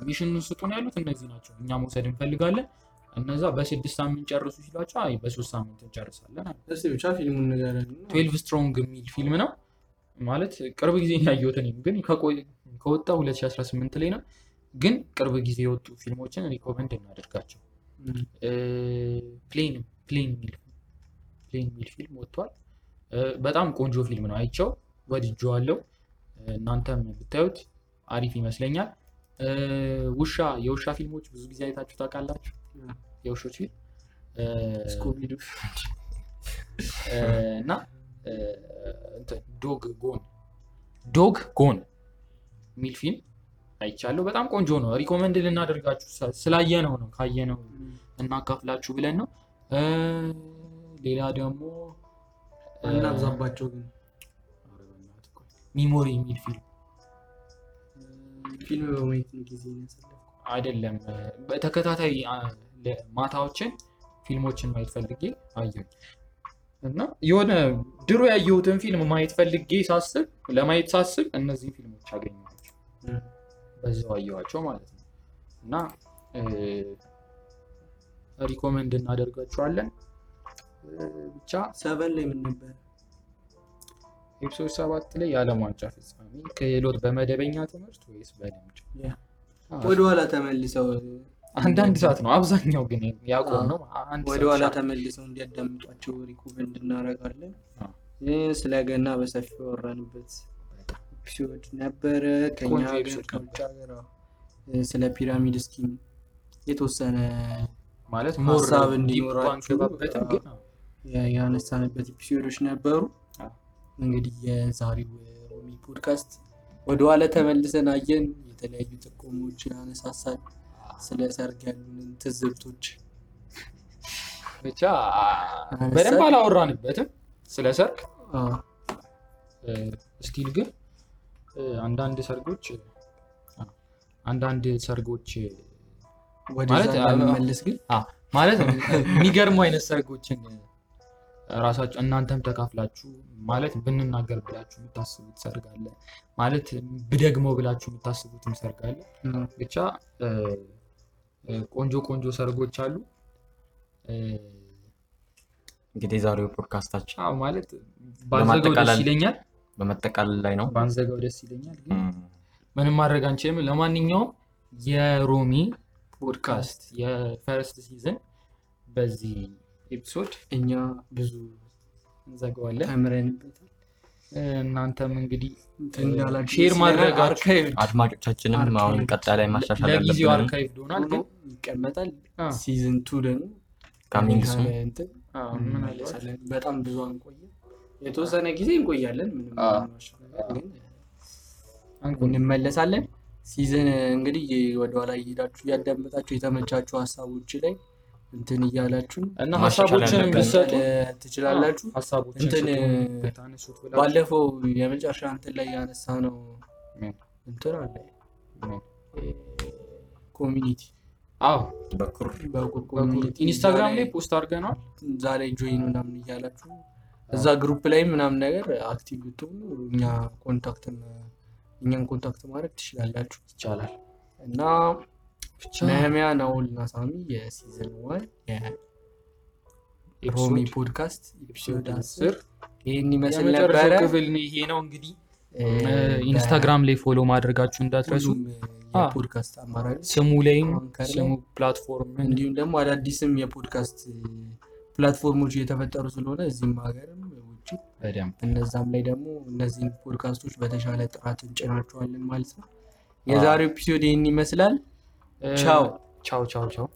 mission ስጡን ያሉት እነዚህ ናቸው። እኛ መውሰድ እንፈልጋለን እነዛ በስድስት ሳምንት ጨርሱ ሲሏቸው አይ በሶስት ሳምንት እንጨርሳለን ብቻ ፊልሙን 12 Strong የሚል ፊልም ነው። ማለት ቅርብ ጊዜ ያየሁት እኔም ግን ከወጣ 2018 ላይ ነው። ግን ቅርብ ጊዜ የወጡ ፊልሞችን recommend እናደርጋቸው Plane Plane የሚል ፊልም ወጥቷል። በጣም ቆንጆ ፊልም ነው። አይቼው ወድጄዋለሁ። እናንተም ብታዩት አሪፍ ይመስለኛል ውሻ የውሻ ፊልሞች ብዙ ጊዜ አይታችሁ ታውቃላችሁ? የውሾች ፊልም? እና Dog Gone። Dog Gone የሚል ፊልም አይቻለሁ። በጣም ቆንጆ ነው። recommend ልናደርጋችሁ ስላየነው ነው ካየነው እናካፍላችሁ ብለን ነው። ሌላ ደግሞ እናብዛባቸው ግን። Memory የሚል ፊልም ፊልም በማየት ነው ጊዜ አይደለም። ለ- ማታዎችን ፊልሞችን ማየት ፈልጌ አየሁ እና የሆነ ድሮ ያየሁትን ፊልም ማየት ፈልጌ ሳስብ ለማየት ሳስብ እነዚህን ፊልሞች አገኘኋቸው። በዛው አየኋቸው ማለት ነው። እና recommend እናደርጋችኋለን። ብቻ seven ላይ ምን ነበር? episode ሰባት ላይ የዓለም ዋንጫ ፍጻሜ ክህሎት በመደበኛ ትምህርት ወይስ በልምድ? ወደኋላ ተመልሰው አንዳንድ ሰዓት ነው። አብዛኛው ግን ያቆም ነው። ወደኋላ ተመልሰው እንዲያዳምጧቸው recommend እናደርጋለን። ስለ ገና በሰፊው ያወራንበት episode ነበረ። ከኛ ሀገር ከውጭ ስለ pyramid scheme የተወሰነ ማለት ሀሳብ ያ- ያነሳንበት episode ኦች ነበሩ። እንግዲህ የዛሬው ሮሚ ፖድካስት ወደኋላ ተመልሰን አየን። የተለያዩ ጥቆማዎችን አነሳሳል። ስለ ሰርግ ያሉንን ትዝብቶች ብቻ በደንብ አላወራንበትም ስለ ሰርግ still ግን አንዳንድ ሰርጎች አንዳንድ ሰርጎች ማለት የሚገርሙ አይነት ሰርጎችን ራሳችሁ እናንተም ተካፍላችሁ ማለት ብንናገር ብላችሁ የምታስቡት ሰርግ አለ። ማለት ብደግመው ብላችሁ የምታስቡትም ሰርግ አለ። ብቻ ቆንጆ ቆንጆ ሰርጎች አሉ። እንግዲህ የዛሬው ፖድካስታችን ማለት ባንዘጋው ደስ ይለኛል። በመጠቃለል ላይ ነው። ባንዘጋው ደስ ይለኛል። ግን ምንም ማድረግ አንችልም። ለማንኛውም የሮሚ ፖድካስት የ first season በዚህ episode እኛ ብዙ እንዘጋዋለን። ተምረንበታል። እናንተም እንግዲህ share archive አድማጮቻችንም አሁን ቀጣይ ላይ ማሻሻል ለጊዜው archive ሆኗል። ሆኖ ይቀመጣል። season two ደግሞ coming soon እንመለሳለን። በጣም ብዙ አንቆይም። የተወሰነ ጊዜ እንቆያለን። ግን እንመለሳለን። season እንግዲህ ወደኋላ እየሄዳችሁ እያዳመጣችሁ የተመቻችሁ ሀሳቦች ላይ እንትን እያላችሁ እና ሀሳቦችን ብትሰጡ ትችላላችሁ። እንትን ባለፈው የመጨረሻ እንትን ላይ ያነሳ ነው? እንትን አለ? community አዎ ኢንስታግራም ላይ post አድርገናል። እዛ ላይ join ምናምን እያላችሁ እዛ group ላይ ምናምን ነገር active ብትሆኑ እኛ contact እኛን contact ማድረግ ትችላላችሁ ይቻላል። እና ነህሚያ ናውል እና ሳሚ የ season one የሮሚ podcast episode አስር ይህን ይመስል ነበረ። ክፍል ይሄ ነው እንግዲህ ኢንስታግራም ላይ follow ማድረጋችሁ እንዳትረሱ። የፖድካስት አማራጭ ስሙ ላይም ስሙ platform እንዲሁም ደግሞ አዳዲስም የፖድካስት platform ኦች እየተፈጠሩ ስለሆነ እዚህም ሀገርም ውጭ እነዛም ላይ ደግሞ እነዚህን ፖድካስቶች በተሻለ ጥራት እንጭናቸዋለን ማለት ነው። የዛሬው episode ይህን ይመስላል። ቻው፣ ቻው፣ ቻው፣ ቻው።